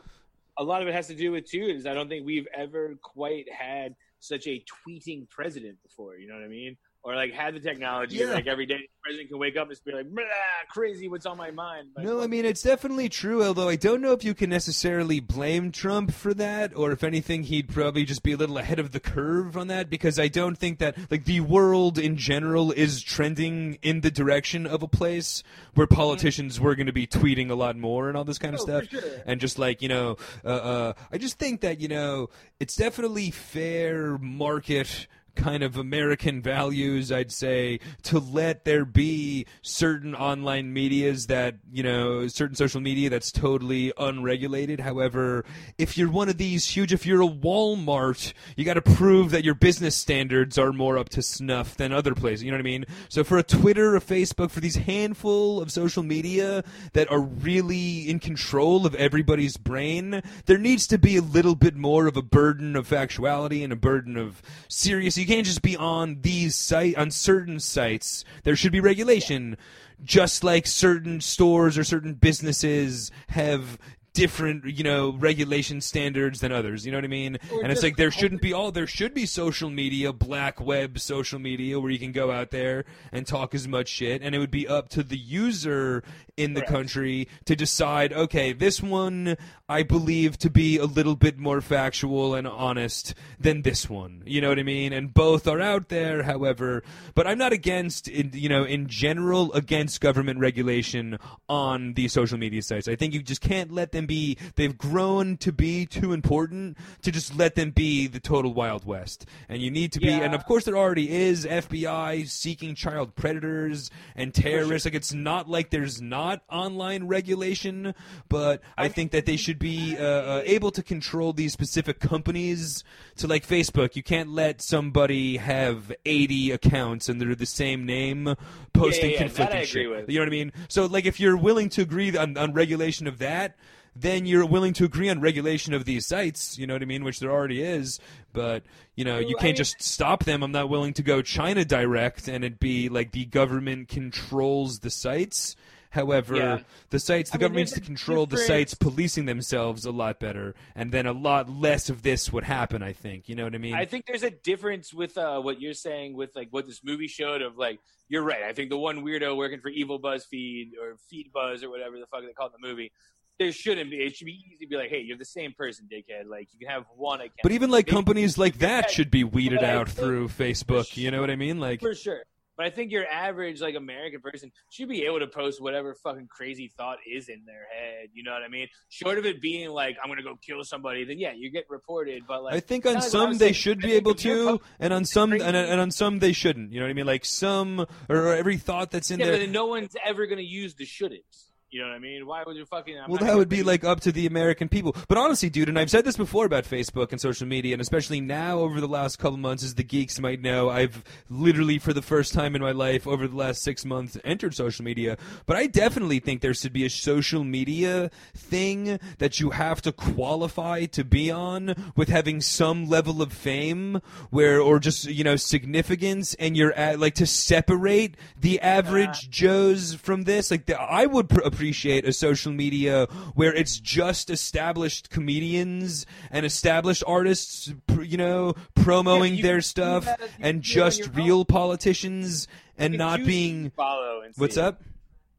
a lot of it has to do with too is I don't think we've ever quite had such a tweeting president before. You know what I mean? Or like had the technology, Yeah. like every day, the president can wake up and just be like, "Blah, crazy, what's on my mind? Like, No, I mean it's definitely true. Although I don't know if you can necessarily blame Trump for that, or if anything, he'd probably just be a little ahead of the curve on that. Because I don't think that like the world in general is trending in the direction of a place where politicians were going to be tweeting a lot more and all this kind of Oh, stuff. sure. And just like you know, uh, uh, I just think that you know it's definitely fair market kind of American values, I'd say, to let there be certain online medias that, you know, certain social media that's totally unregulated. However, if you're one of these huge, if you're a Walmart, you got to prove that your business standards are more up to snuff than other places. You know what I mean? So for a Twitter, a Facebook, for these handful of social media that are really in control of everybody's brain, there needs to be a little bit more of a burden of factuality and a burden of serious. You can't just be on these site on certain sites. There should be regulation, just like certain stores or certain businesses have different, you know, regulation standards than others. You know what I mean? Or and it's like there shouldn't be all. There should be social media, black web social media, where you can go out there and talk as much shit, and it would be up to the user in the Correct. country to decide. Okay, this one I believe to be a little bit more factual and honest than this one. You know what I mean? And both are out there, however. But I'm not against, in, you know, in general, against government regulation on these social media sites. I think you just can't let them be. They've grown to be too important to just let them be the total wild west. And you need to be. And of course, there already is FBI seeking child predators and terrorists. Like it's not like there's not online regulation, but I think that they should be uh, uh, able to control these specific companies. To like Facebook, you can't let somebody have 80 accounts and they're the same name posting yeah, that conflicting shit. with. You know what I mean? So like if you're willing to agree on, on regulation of that. Then you're willing to agree on regulation of these sites, you know what I mean, which there already is. But you know, you can't mean- just stop them. I'm not willing to go China direct and it be like the government controls the sites. However, Yeah. the sites, the I mean, government needs there's to control the sites policing themselves a lot better, and then a lot less of this would happen. I think. You know what I mean? I think there's a difference with uh, what you're saying with like what this movie showed of like you're right. I think the one weirdo working for Evil BuzzFeed or Feed Buzz or whatever the fuck they call it in the movie, there shouldn't be. It should be easy to be like, hey, you're the same person, dickhead. Like you can have one account. but even like Maybe- companies like that should be weeded out through Facebook. You know what I mean? Like, for sure. But I think your average like American person should be able to post whatever fucking crazy thought is in their head. You know what I mean? Short of it being like I'm gonna go kill somebody, then yeah, you get reported. But like I think on kinda like what I some they saying, should be able to, and on some and, and on some they shouldn't. You know what I mean? Like some or, every thought that's in yeah, there. no one's ever gonna use the shouldn't. You know what I mean? Why would you fucking? I'm Well, that would be like up to the American people. But honestly, dude, and I've said this before about Facebook and social media, and especially now over the last couple months, as the geeks might know, I've literally for the first time in my life over the last six months entered social media. But I definitely think there should be a social media thing that you have to qualify to be on with having some level of fame, where or just you know significance, and you're at like to separate the average Joes from this. Like the, I would pr- appreciate a social media where it's just established comedians and established artists, you know, promoting Yeah, you their stuff, and do it on just your own. real politicians and not being. follow and What's up?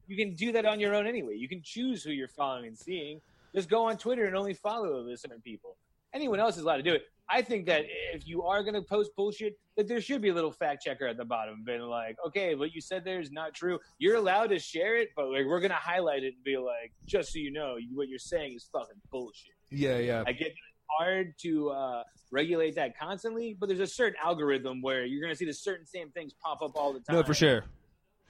You can do that on your own anyway. You can choose who you're following and seeing. Just go on Twitter and only follow the certain people. Anyone else is allowed to do it. I think that if you are going to post bullshit, that there should be a little fact checker at the bottom, being like, "Okay, what you said there is not true. You're allowed to share it, but like we're going to highlight it and be like, just so you know, what you're saying is fucking bullshit." Yeah, yeah. I get it's hard to uh, regulate that constantly, but there's a certain algorithm where you're going to see the certain same things pop up all the time. No, for sure.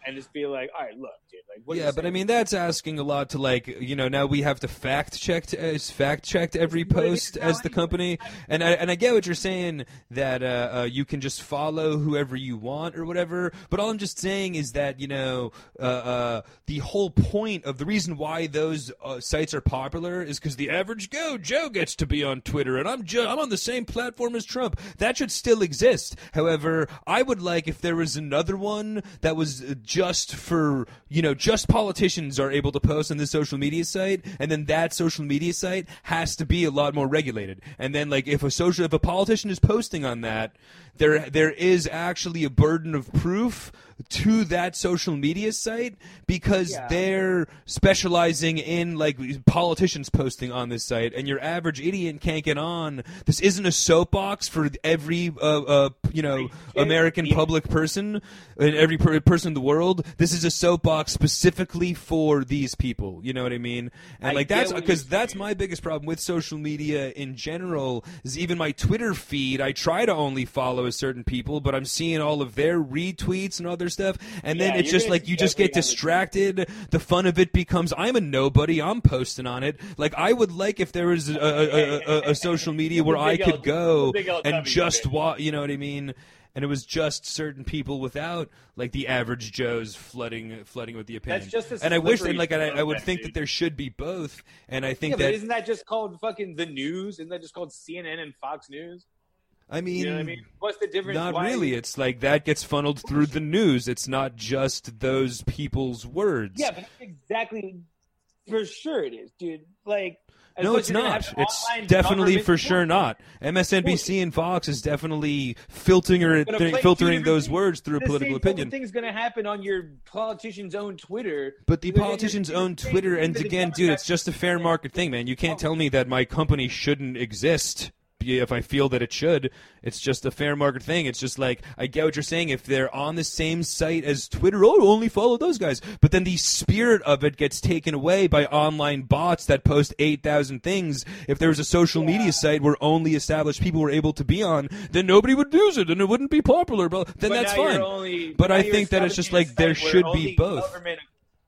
And just be like, all right, look, dude, like, what yeah, but I mean that's asking a lot to like you know now we have to fact check as fact checked every post as the company, and I and I get what you're saying that uh, uh, you can just follow whoever you want or whatever. But all I'm just saying is that you know uh, uh, the whole point of the reason why those uh, sites are popular is because the average go Joe gets to be on Twitter, and I'm jo- I'm on the same platform as Trump. That should still exist. However, I would like if there was another one that was uh, just for you know just politicians are able to post on this social media site, and then that social media site has to be a lot more regulated. And then like if a social if a politician is posting on that, there there is actually a burden of proof to that social media site because Yeah. they're specializing in like politicians posting on this site and your average idiot can't get on. This isn't a soapbox for every uh, uh, you know american public person and every per- person in the world. This is a soapbox specifically for these people. You know what i mean? And I like that's because that's my biggest problem with social media in general is even my twitter feed. I try to only follow certain people but i'm seeing all of their retweets and other stuff and then it's just like you just get distracted the fun of it becomes i'm a nobody i'm posting on it like i would like if there was a, a, a, a, social media where i could L- go and just watch you know what i mean and it was just certain people without like the average joes flooding flooding with the opinion That's just and i wish and like I, I would think dude. that there should be both and i think yeah, that isn't that just called fucking the news? Isn't that just called CNN and Fox News? I mean You know what I mean? What's the difference? Not Why- really. It's like that gets funneled through the news. It's not just those people's words. Yeah, but that's exactly For sure it is, dude. Like, as No, it's as you're gonna not. It's definitely for sure not. MSNBC and Fox is definitely filtering or two filtering those words through The political opinion. thing's gonna happen on your politician's own Twitter. But the politicians own Twitter, and again, dude, it's just a fair market thing, man. You can't Oh. tell me that my company shouldn't exist if I feel that it should. It's just a fair market thing. It's just like I get what you're saying. If they're on the same site as Twitter, oh, only follow those guys. But then the spirit of it gets taken away by online bots that post eight thousand things. If there was a social media site where only established people were able to be on, then nobody would use it, and it wouldn't be popular. But then But that's fine. Only, But I think that it's just like there a site where should be both. Government,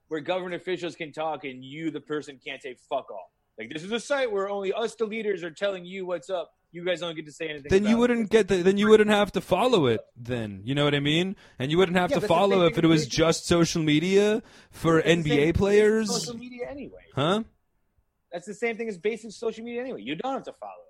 where government officials can talk and you, the person, can't say fuck off. Like this is a site where only us, the leaders, are telling you what's up. You guys don't get to say anything. then you about it. wouldn't get the, then you wouldn't have to follow it then you know what i mean and you wouldn't have Yeah, to follow if it was just social media for It's the same thing nba players Social media anyway. huh That's the same thing as basic social media anyway. You don't have to follow.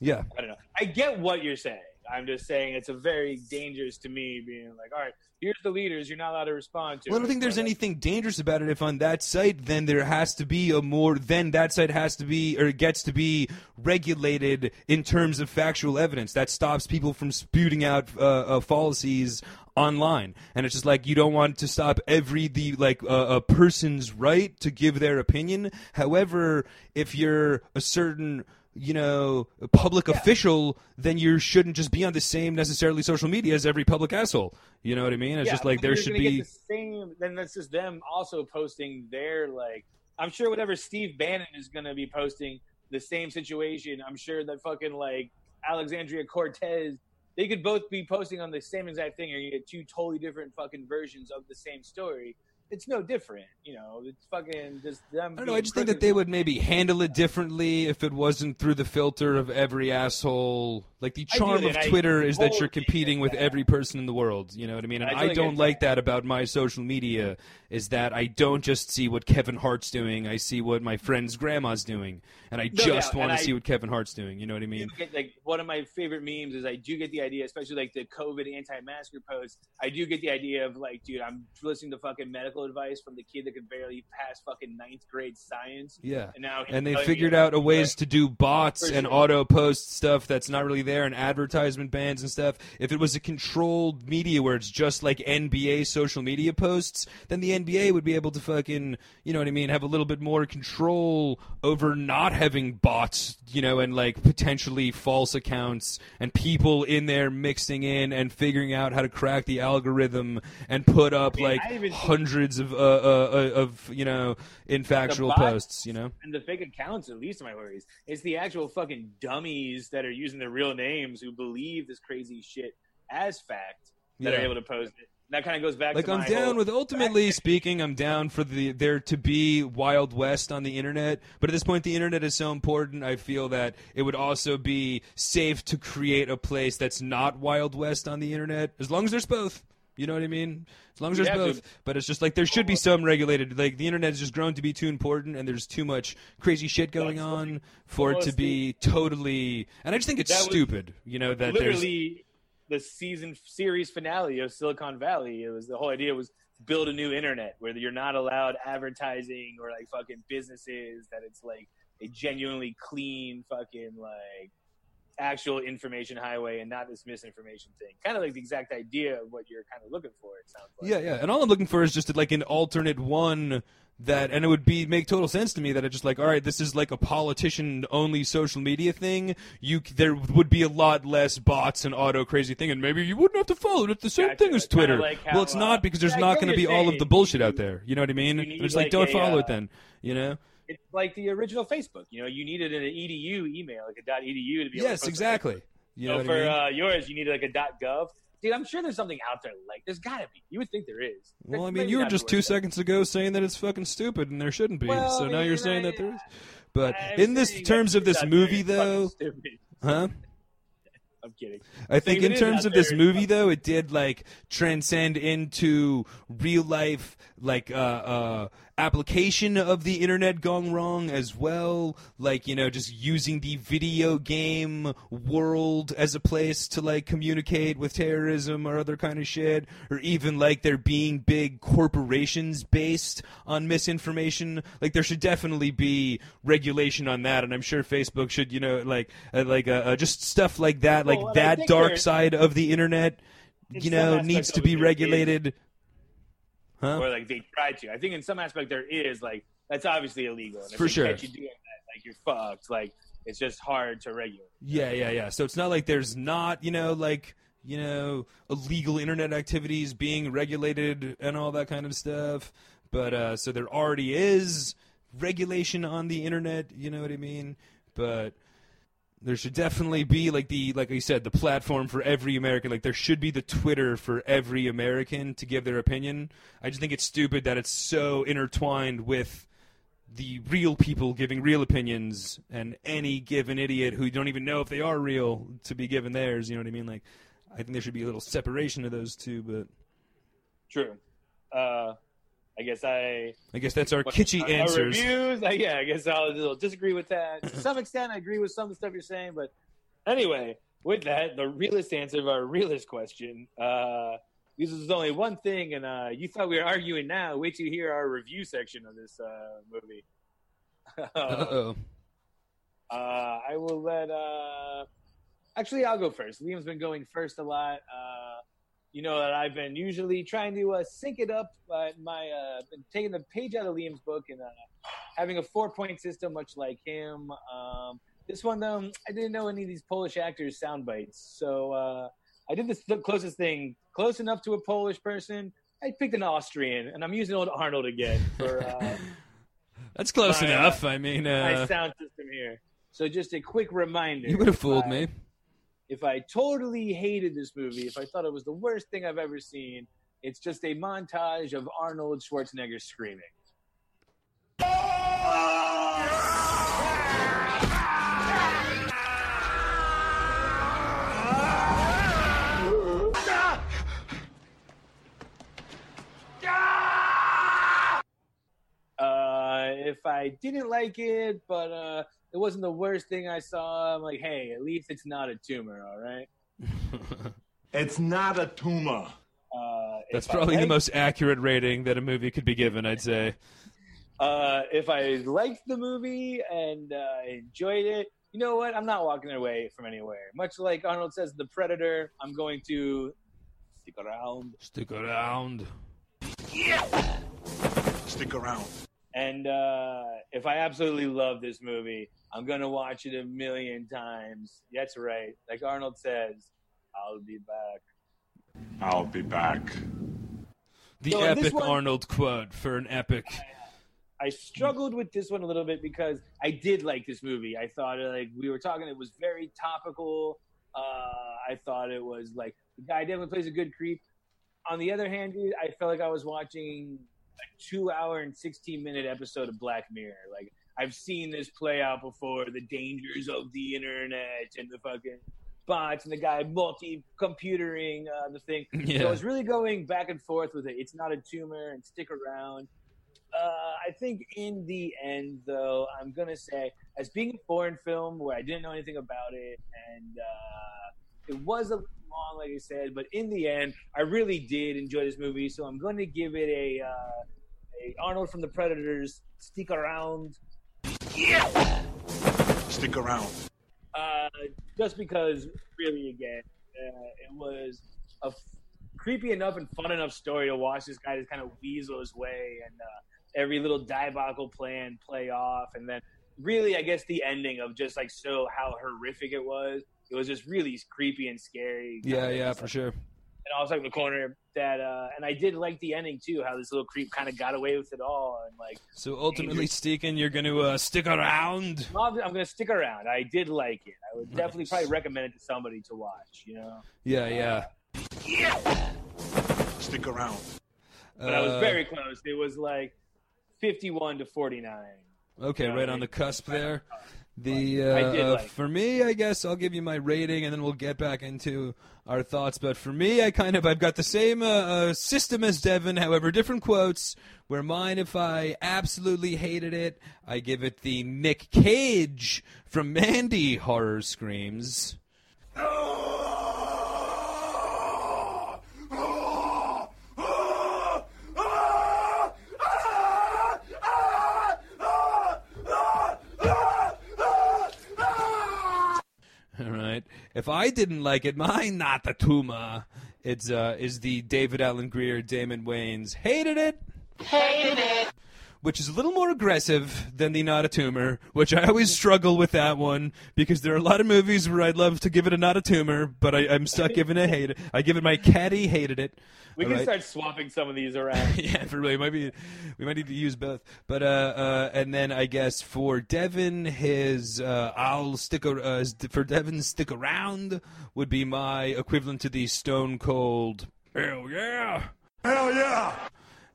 yeah I don't know. I get what you're saying. I'm just saying it's a very dangerous to me being like, all right, here's the leaders. You're not allowed to respond to. well, I don't think there's anything dangerous about it. If on that site, then there has to be a more. Then that site has to be or gets to be regulated in terms of factual evidence. That stops people from spewing out uh, uh, fallacies online. And it's just like you don't want to stop every the like uh, a person's right to give their opinion. However, if you're a certain you know, public official, then you shouldn't just be on the same necessarily social media as every public asshole. You know what I mean? It's yeah, just like there should be. The same. Then that's just them also posting their like. I'm sure whatever Steve Bannon is going to be posting the same situation. I'm sure that fucking like Alexandria Cortez. They could both be posting on the same exact thing, or you get two totally different fucking versions of the same story. It's no different, you know. It's fucking just them. I don't know. I just think that they would maybe handle it differently if it wasn't through the filter of every asshole. Like the charm of I Twitter is that you're competing with that. every person in the world. You know what I mean? And I I, don't like that about my social media. Is that I don't just see what Kevin Hart's doing. I see what my friend's grandma's doing, and I No just want to see what Kevin Hart's doing. You know what I mean? get like one of my favorite memes is I do get the idea, especially like the COVID anti-masker posts. I do get the idea of like, dude, I'm listening to fucking medical advice from the kid that could barely pass fucking ninth grade science, Yeah. and now and they figured out a ways to do bots For and auto post stuff that's not really there and advertisement bans and stuff. If it was a controlled media where it's just like NBA social media posts, then the NBA would be able to fucking, you know what I mean, have a little bit more control over not having bots, you know, and like potentially false accounts and people in there mixing in and figuring out how to crack the algorithm and put up mean, like I think- hundreds of uh, uh, uh, of you know infactual bots posts, you know. and the fake accounts are least my worries. It's the actual fucking dummies that are using their real names who believe this crazy shit as fact that Yeah. are able to post it. That kind of goes back like I'm down with ultimately speaking I'm down for the there to be wild west on the internet but at this point the internet is so important I feel that it would also be safe to create a place that's not wild west on the internet as long as there's both you know what I mean as long as there's Yeah, both dude. but it's just like there should be some regulated like the internet has just grown to be too important and there's too much crazy shit going That's on for it to be totally and I just think it's stupid you know that there's literally the season series finale of Silicon Valley. It was the whole idea was build a new internet where you're not allowed advertising or like fucking businesses that it's like a genuinely clean fucking like actual information highway and not this misinformation thing. Kind of like the exact idea of what you're kind of looking for. It sounds like. Yeah, yeah. And all I'm looking for is just like an alternate one that and it would be make total sense to me that it's just like all right this is like a politician only social media thing you there would be a lot less bots and auto crazy thing and maybe you wouldn't have to follow it it's the same Gotcha. thing as twitter like how, well it's not because there's yeah, not going to be you're all of the bullshit out there you know what i mean it's like, like don't a, follow uh, it then you know It's like the original Facebook. You know, you needed an edu email, like a .edu to be able to yes exactly you know so for i mean uh, yours, you need like a .gov. Dude, I'm sure there's something out there like there's got to be. You would think there is. well i mean you were just two seconds ago saying that it's fucking stupid and there shouldn't be Well, so now you're saying I- that there is but I'm in this terms of this movie though huh I'm kidding. I think in terms of this movie though, it did like transcend into real life, like uh, uh, application of the internet gone wrong as well. Like you know, just using the video game world as a place to like communicate with terrorism or other kind of shit, or even like there being big corporations based on misinformation. Like there should definitely be regulation on that, and I'm sure Facebook should you know like uh, like uh, uh, just stuff like that, like Well, that dark side of the internet. You know, needs to be regulated. is. Huh? or like they try to. I think in some aspect there is like that's obviously illegal. And if For they sure. catch you doing that, like you're fucked. Like it's just hard to regulate. Yeah, yeah, yeah. So it's not like there's not, you know, like, you know, illegal internet activities being regulated and all that kind of stuff. But uh so there already is regulation on the internet, you know what I mean? But there should definitely be like the like I said, the platform for every American. Like there should be the Twitter for every American to give their opinion. I just think it's stupid that it's so intertwined with the real people giving real opinions and any given idiot who don't even know if they are real to be given theirs. You know what I mean? Like, I think there should be a little separation of those two. But True. Uh, I guess I I guess that's our kitschy our answers. Reviews, uh, yeah, I guess I'll, disagree with that. To some extent, I agree with some of the stuff you're saying, but anyway, with that, the realist answer of our realist question. Uh, this is only one thing, and uh, you thought we were arguing now. Wait till you hear our review section of this uh, movie. Uh oh. Uh, I will let. Uh, actually, I'll go first. Liam's been going first a lot. Uh, you know that I've been usually trying to uh, sync it up, but my uh, been taking the page out of Liam's book and uh, having a four point system, much like him. Um, this one, though, I didn't know any of these Polish actors' sound bites, so uh, I did the closest thing, close enough to a Polish person. I picked an Austrian, and I'm using old Arnold again for. Uh, That's close My, uh, enough. I mean, my uh, sound system here. So just a quick reminder. you would have fooled me. If I totally hated this movie, if I thought it was the worst thing I've ever seen, it's just a montage of Arnold Schwarzenegger screaming. Oh! If I didn't like it, but uh, it wasn't the worst thing I saw, I'm like, hey, at least it's not a tumor, all right? It's not a tumor. Uh, That's if I probably the most accurate rating that a movie could be given. I'd say. Uh, if I liked the movie and uh, enjoyed it, you know what? I'm not walking away from anywhere. Much like Arnold says, The Predator, I'm going to stick around. Stick around. Yeah! Stick around. And uh, if I absolutely love this movie, I'm going to watch it a million times. That's right. Like Arnold says, I'll be back. I'll be back. The So epic one- Arnold quote for an epic. I struggled with this one a little bit because I did like this movie. I thought, like we were talking, it was very topical. Uh, I thought it was like the guy definitely plays a good creep. On the other hand, dude, I felt like I was watching a two-hour and sixteen-minute episode of Black Mirror. Like I've seen this play out before. The dangers of the internet and the fucking bots and the guy multi-computering uh, the thing. So Yeah. I was really going back and forth with it. It's not a tumor and stick around. Uh, I think in the end, though, I'm gonna say, as being a foreign film where I didn't know anything about it, and uh, it was a long, like I said, but in the end, I really did enjoy this movie. So I'm going to give it a, uh, a Arnold from the Predators. Stick around, Yeah. Stick around. uh, just because, really, again, uh, it was a f- creepy enough and fun enough story to watch this guy just kind of weasel his way and uh, every little diabolical plan play off, and then really, I guess the ending of just like so how horrific it was. It was just really creepy and scary. Yeah, yeah, for like, sure. And I was like in the corner that, uh, and I did like the ending too. How this little creep kind of got away with it all, and like So ultimately, Steakin, you're going to uh, stick around. I'm, I'm gonna stick around. I did like it. I would definitely probably recommend it to somebody to watch. You know. Yeah, yeah. Stick around. but I was Uh, very close. It was like 51 to 49. Okay, Yeah, right on the cusp there. The uh, did uh, like- for me, I guess I'll give you my rating, and then we'll get back into our thoughts. But for me, I kind of I've got the same uh, uh, system as Devin, however, different quotes. Where mine, if I absolutely hated it, I give it the Nick Cage from Mandy horror screams. All If I didn't like it, mine not the Tuma. It's uh is the David Alan Grier, Damon Wayans. Hated it. Hated it. Which is a little more aggressive than the Not a Tumor, which I always struggle with that one because there are a lot of movies where I'd love to give it a Not a Tumor, but I, I'm stuck giving it hate it. I give it my caddy hated it. We All can right? start swapping some of these around. yeah, for really, might be. We might need to use both. But uh, uh, and then I guess for Devin, his uh, I'll stick ar- uh, for Devin stick around would be my equivalent to the Stone Cold. Hell yeah! Hell yeah!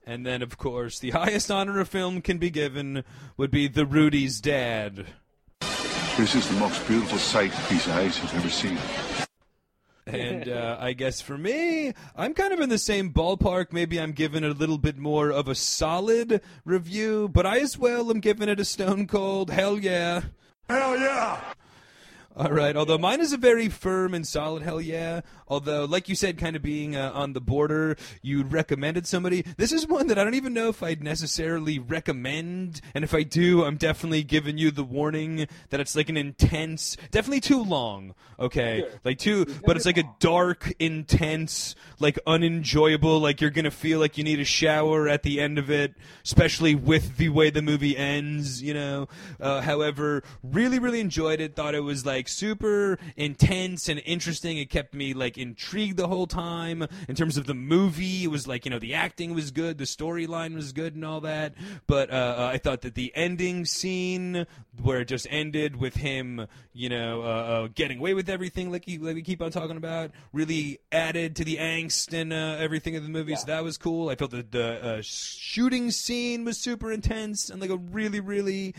And then of course the highest honor a film can be given would be the Rudy's dad. This is the most beautiful sight piece of ice I've ever seen. And uh, I guess for me, I'm kind of in the same ballpark. Maybe I'm giving it a little bit more of a solid review, but I as well am giving it a stone cold hell yeah. Hell yeah! All right. Although mine is a very firm and solid hell yeah. Although, like you said, kind of being uh, on the border, you recommended somebody. This is one that I don't even know if I'd necessarily recommend. And if I do, I'm definitely giving you the warning that it's like an intense, definitely too long. Okay. Like too, but it's like a dark, intense, like unenjoyable. Like you're gonna feel like you need a shower at the end of it, especially with the way the movie ends. You know. Uh, however, really, really enjoyed it. Thought it was like super intense and interesting. It kept me like intrigued the whole time. In terms of the movie, it was like you know the acting was good, the storyline was good, and all that. But uh, uh, I thought that the ending scene where it just ended with him, you know, uh, uh, getting away with everything, like, you, like we keep on talking about, really added to the angst and uh, everything of the movie. So that was cool. I felt that the uh, shooting scene was super intense and like a really, really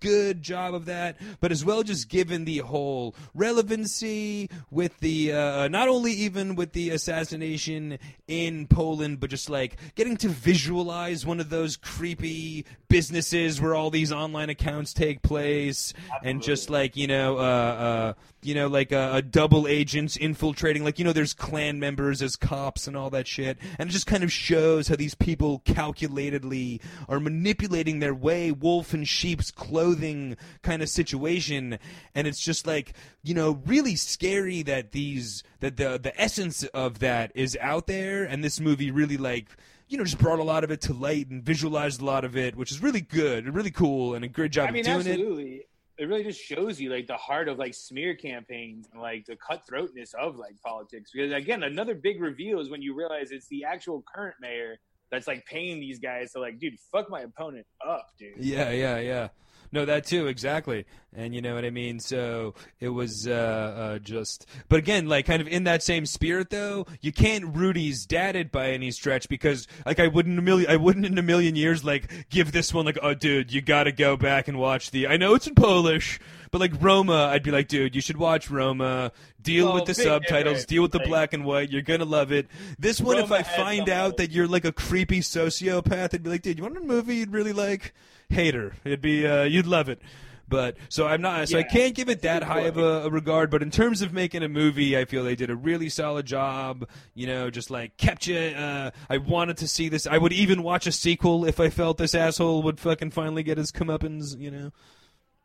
good job of that, but as well just given the whole relevancy with the uh, not only even with the assassination in Poland, but just like getting to visualize one of those creepy businesses where all these online accounts take place, and just like you know, uh, uh, you know, like uh, a double agents infiltrating, like you know, there's clan members as cops and all that shit, and it just kind of shows how these people calculatedly are manipulating their way, wolf and sheep's clothing kind of situation, and it's just like you know, really scary that these that the the essence of that is out there, and this movie really like you know, just brought a lot of it to light and visualized a lot of it, which is really good, and really cool, and a great job I mean, of doing it. absolutely. It. Really just shows you like the heart of like smear campaigns and like the cutthroatness of like politics. Because again, another big reveal is when you realize it's the actual current mayor that's like paying these guys to like, dude, fuck my opponent up, dude. Yeah, yeah, yeah. No, that too, exactly. And you know what I mean. So it was uh, uh, just, but again, like kind of in that same spirit, though. You can't Rudy's dad it by any stretch because, like, I wouldn't a million, I wouldn't in a million years like give this one like, oh, dude, you got to go back and watch the. I know it's in Polish, but like Roma, I'd be like, dude, you should watch Roma. Deal with the subtitles. Deal with the black and white. You're gonna love it. This one, if I find out that you're like a creepy sociopath, I'd be like, dude, you want a movie you'd really like? Hater. It'd be uh, you'd love it. But so I'm not. So I can't give it that high of a, a regard. But in terms of making a movie, I feel they did a really solid job. You know, just like kept you. Uh, I wanted to see this. I would even watch a sequel if I felt this asshole would fucking finally get his comeuppance. You know.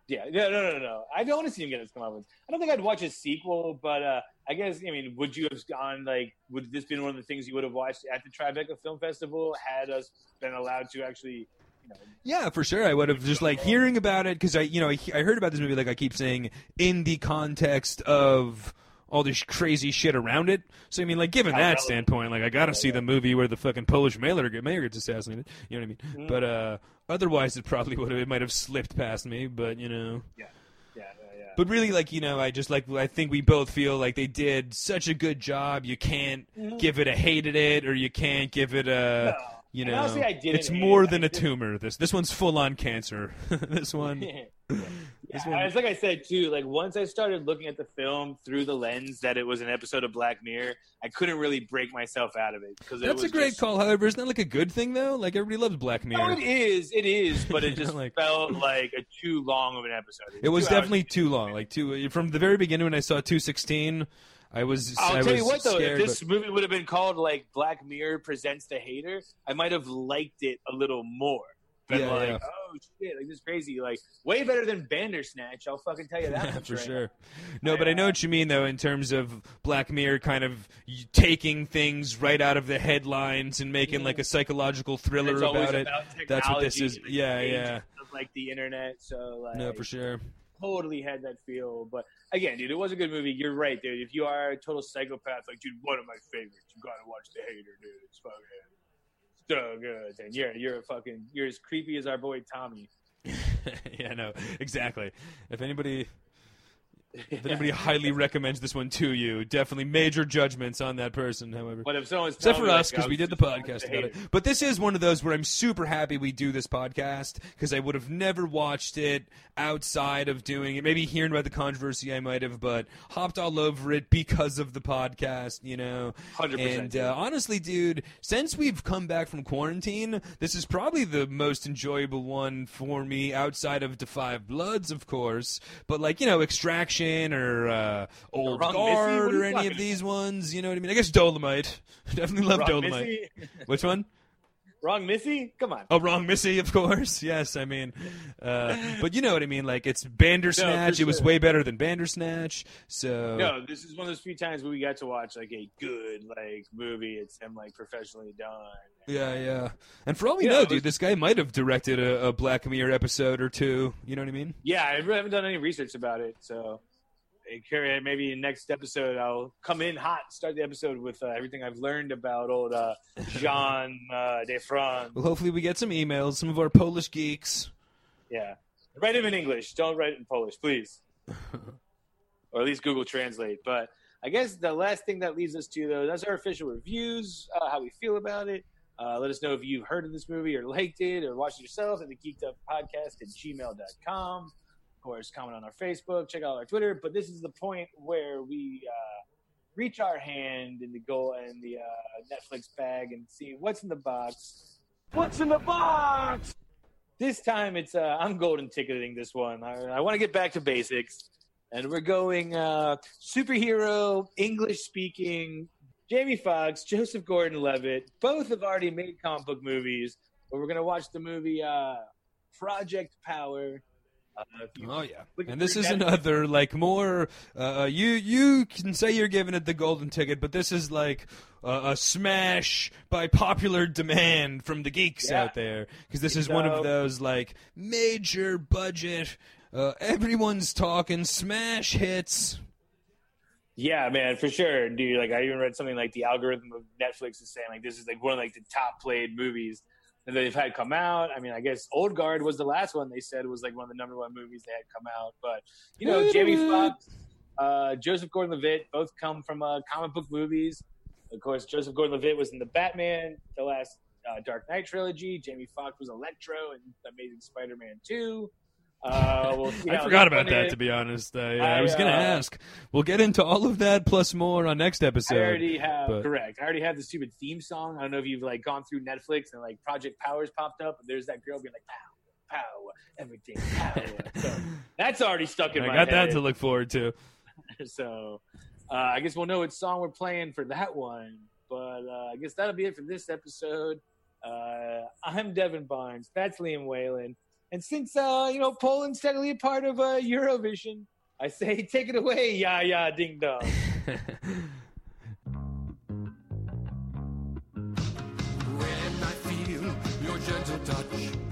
Yeah, no, no, no, no. I don't want to see him get his comeuppance. I don't think I'd watch a sequel, but uh, I guess I mean, would you have gone like? Would this been one of the things you would have watched at the Tribeca Film Festival had us been allowed to actually? Yeah, for sure. I would have just like hearing about it because I, you know, I, I heard about this movie like I keep saying in the context of all this crazy shit around it. So I mean, like given that standpoint, like I got to see the movie where the fucking Polish mayor, mayor gets assassinated. You know what I mean? But uh, otherwise, it probably would have. It might have slipped past me. But you know. yeah, yeah, yeah. But really, like you know, I just like I think we both feel like they did such a good job. You can't give it a hated it, or you can't give it a No. You know. honestly, I didn't it's more it. than I a just- tumor. This this one's full on cancer. this one. yeah, This one- it's like I said too. Like once I started looking at the film through the lens that it was an episode of Black Mirror, I couldn't really break myself out of it because it That's was a great just- call. However, isn't that like a good thing though? Like everybody loves Black No, Mirror. it is. It is, but it just like- felt like a too long of an episode. It was two hours. definitely too long. Like two from the very beginning when I saw 216, I was. I'll I tell was you what, though, scared, if this but- movie would have been called like Black Mirror presents the hater, I might have liked it a little more. Been Yeah, like, yeah. oh shit, like this is crazy, like way better than Bandersnatch. I'll fucking tell you that Yeah, for right sure. now. No, but I know what you mean though in terms of Black Mirror kind of taking things right out of the headlines and making mm-hmm. like a psychological thriller about it. about That's what this is. Yeah, yeah. Of, like the internet, so like No, for sure. totally had that feel. But again, dude, it was a good movie. You're right, dude. If you are a total psychopath, like, dude, one of my favorites, you gotta watch The Hater, dude. It's fucking so good. And yeah, you're a fucking, you're as creepy as our boy Tommy. yeah, no, exactly. If anybody if anybody highly recommends this one to you, definitely major judgments on that person. However, But if someone's Except for us, because we did the podcast about it. Hater, But this is one of those where I'm super happy we do this podcast because I would have never watched it outside of doing it. Maybe hearing about the controversy, I might have, but hopped all over it because of the podcast, you know. 100%, And uh, honestly, dude, since we've come back from quarantine, this is probably the most enjoyable one for me outside of Da 5 Bloods, of course. But like, you know, Extraction or uh, Old Wrong Guard or any of these ones, you know what I mean? I guess Dolomite. Definitely love Wrong Dolomite. Missy? Which one? Wrong Missy? Come on. Oh, wrong Missy, of course. Yes, I mean, uh, but you know what I mean. Like it's Bandersnatch. it was way better than Bandersnatch. So No, this is one of those few times where we got to watch like a good like movie. It's him like professionally done. yeah, yeah. And for all we Yeah, know, was- dude, this guy might have directed a, a Black Mirror episode or two. You know what I mean? Yeah, I really haven't done any research about it, so maybe next episode I'll come in hot, start the episode with uh, everything I've learned about old uh, Jean uh, Defran. Well, hopefully we get some emails. Some of our Polish geeks. Yeah, write him in English. Don't write it in Polish, please, or at least Google Translate. But I guess the last thing that leads us to though, that's our official reviews, uh, how we feel about it. Uh, let us know if you've heard of this movie or liked it or watched it yourself at the Geeked Up Podcast at gmail.com. Course, comment on our Facebook, check out our Twitter. But this is the point where we uh, reach our hand in the goal and the uh, Netflix bag and see what's in the box. What's in the box? This time it's uh, I'm golden ticketing this one. I, I want to get back to basics, and we're going uh, superhero English speaking. Jamie Foxx, Joseph Gordon-Levitt, both have already made comic book movies, but we're gonna watch the movie uh, Project Power. Uh, Oh yeah, and this is another like more. Uh, you you can say you're giving it the golden ticket, but this is like uh, a smash by popular demand from the geeks Yeah. out there because this is So- one of those like major budget. Uh, everyone's talking smash hits. Yeah, man, for sure, dude. Like I even read something like the algorithm of Netflix is saying like this is like one of like the top played movies that they've had come out. I mean, I guess Old Guard was the last one they said was like one of the number one movies they had come out. But you know, Jamie Foxx, uh, Joseph Gordon-Levitt both come from uh, comic book movies. Of course, Joseph Gordon-Levitt was in the Batman, the last uh, Dark Knight trilogy. Jamie Foxx was Electro in Amazing Spider-Man Two. Uh, we'll I forgot about that, to be honest. Uh, yeah, I, I, was gonna uh, ask. We'll get into all of that plus more on next episode. I already have but- correct. I already have the stupid theme song. I don't know if you've like gone through Netflix and like Project Powers popped up, and there's that girl being like power, power, everything, power. so that's already stuck in I my head. I got that to look forward to. so uh, I guess we'll know what song we're playing for that one. But uh, I guess that'll be it for this episode. Uh, I'm Devin Barnes. That's Liam Whalen. And since uh, you know Poland's steadily a part of uh, Eurovision, I say take it away, ya ya ding dong. When I feel your gentle touch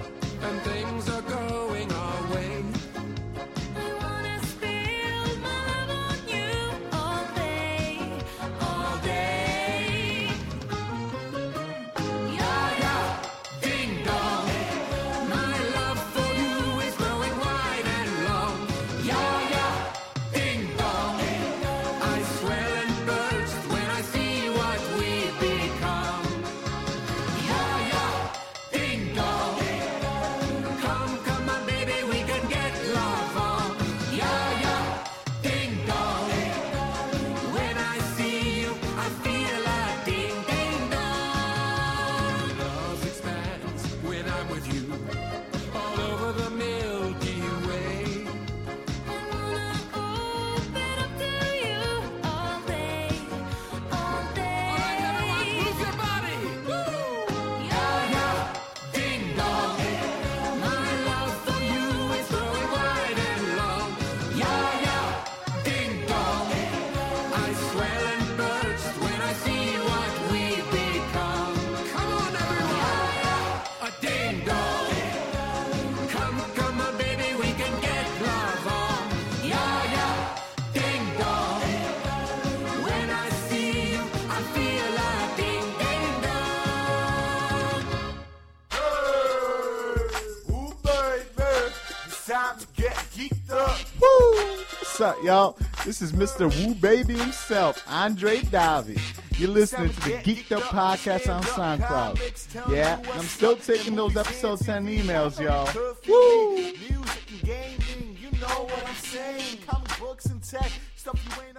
What's up, y'all? This is Mr. Woo Baby himself, Andre Davi. You're listening to the Geeked Up Podcast on SoundCloud. Yeah, and I'm still taking those episode 10 emails, y'all. Woo! Music and gaming, you know what I'm saying. Comic books and tech, stuff you ain't.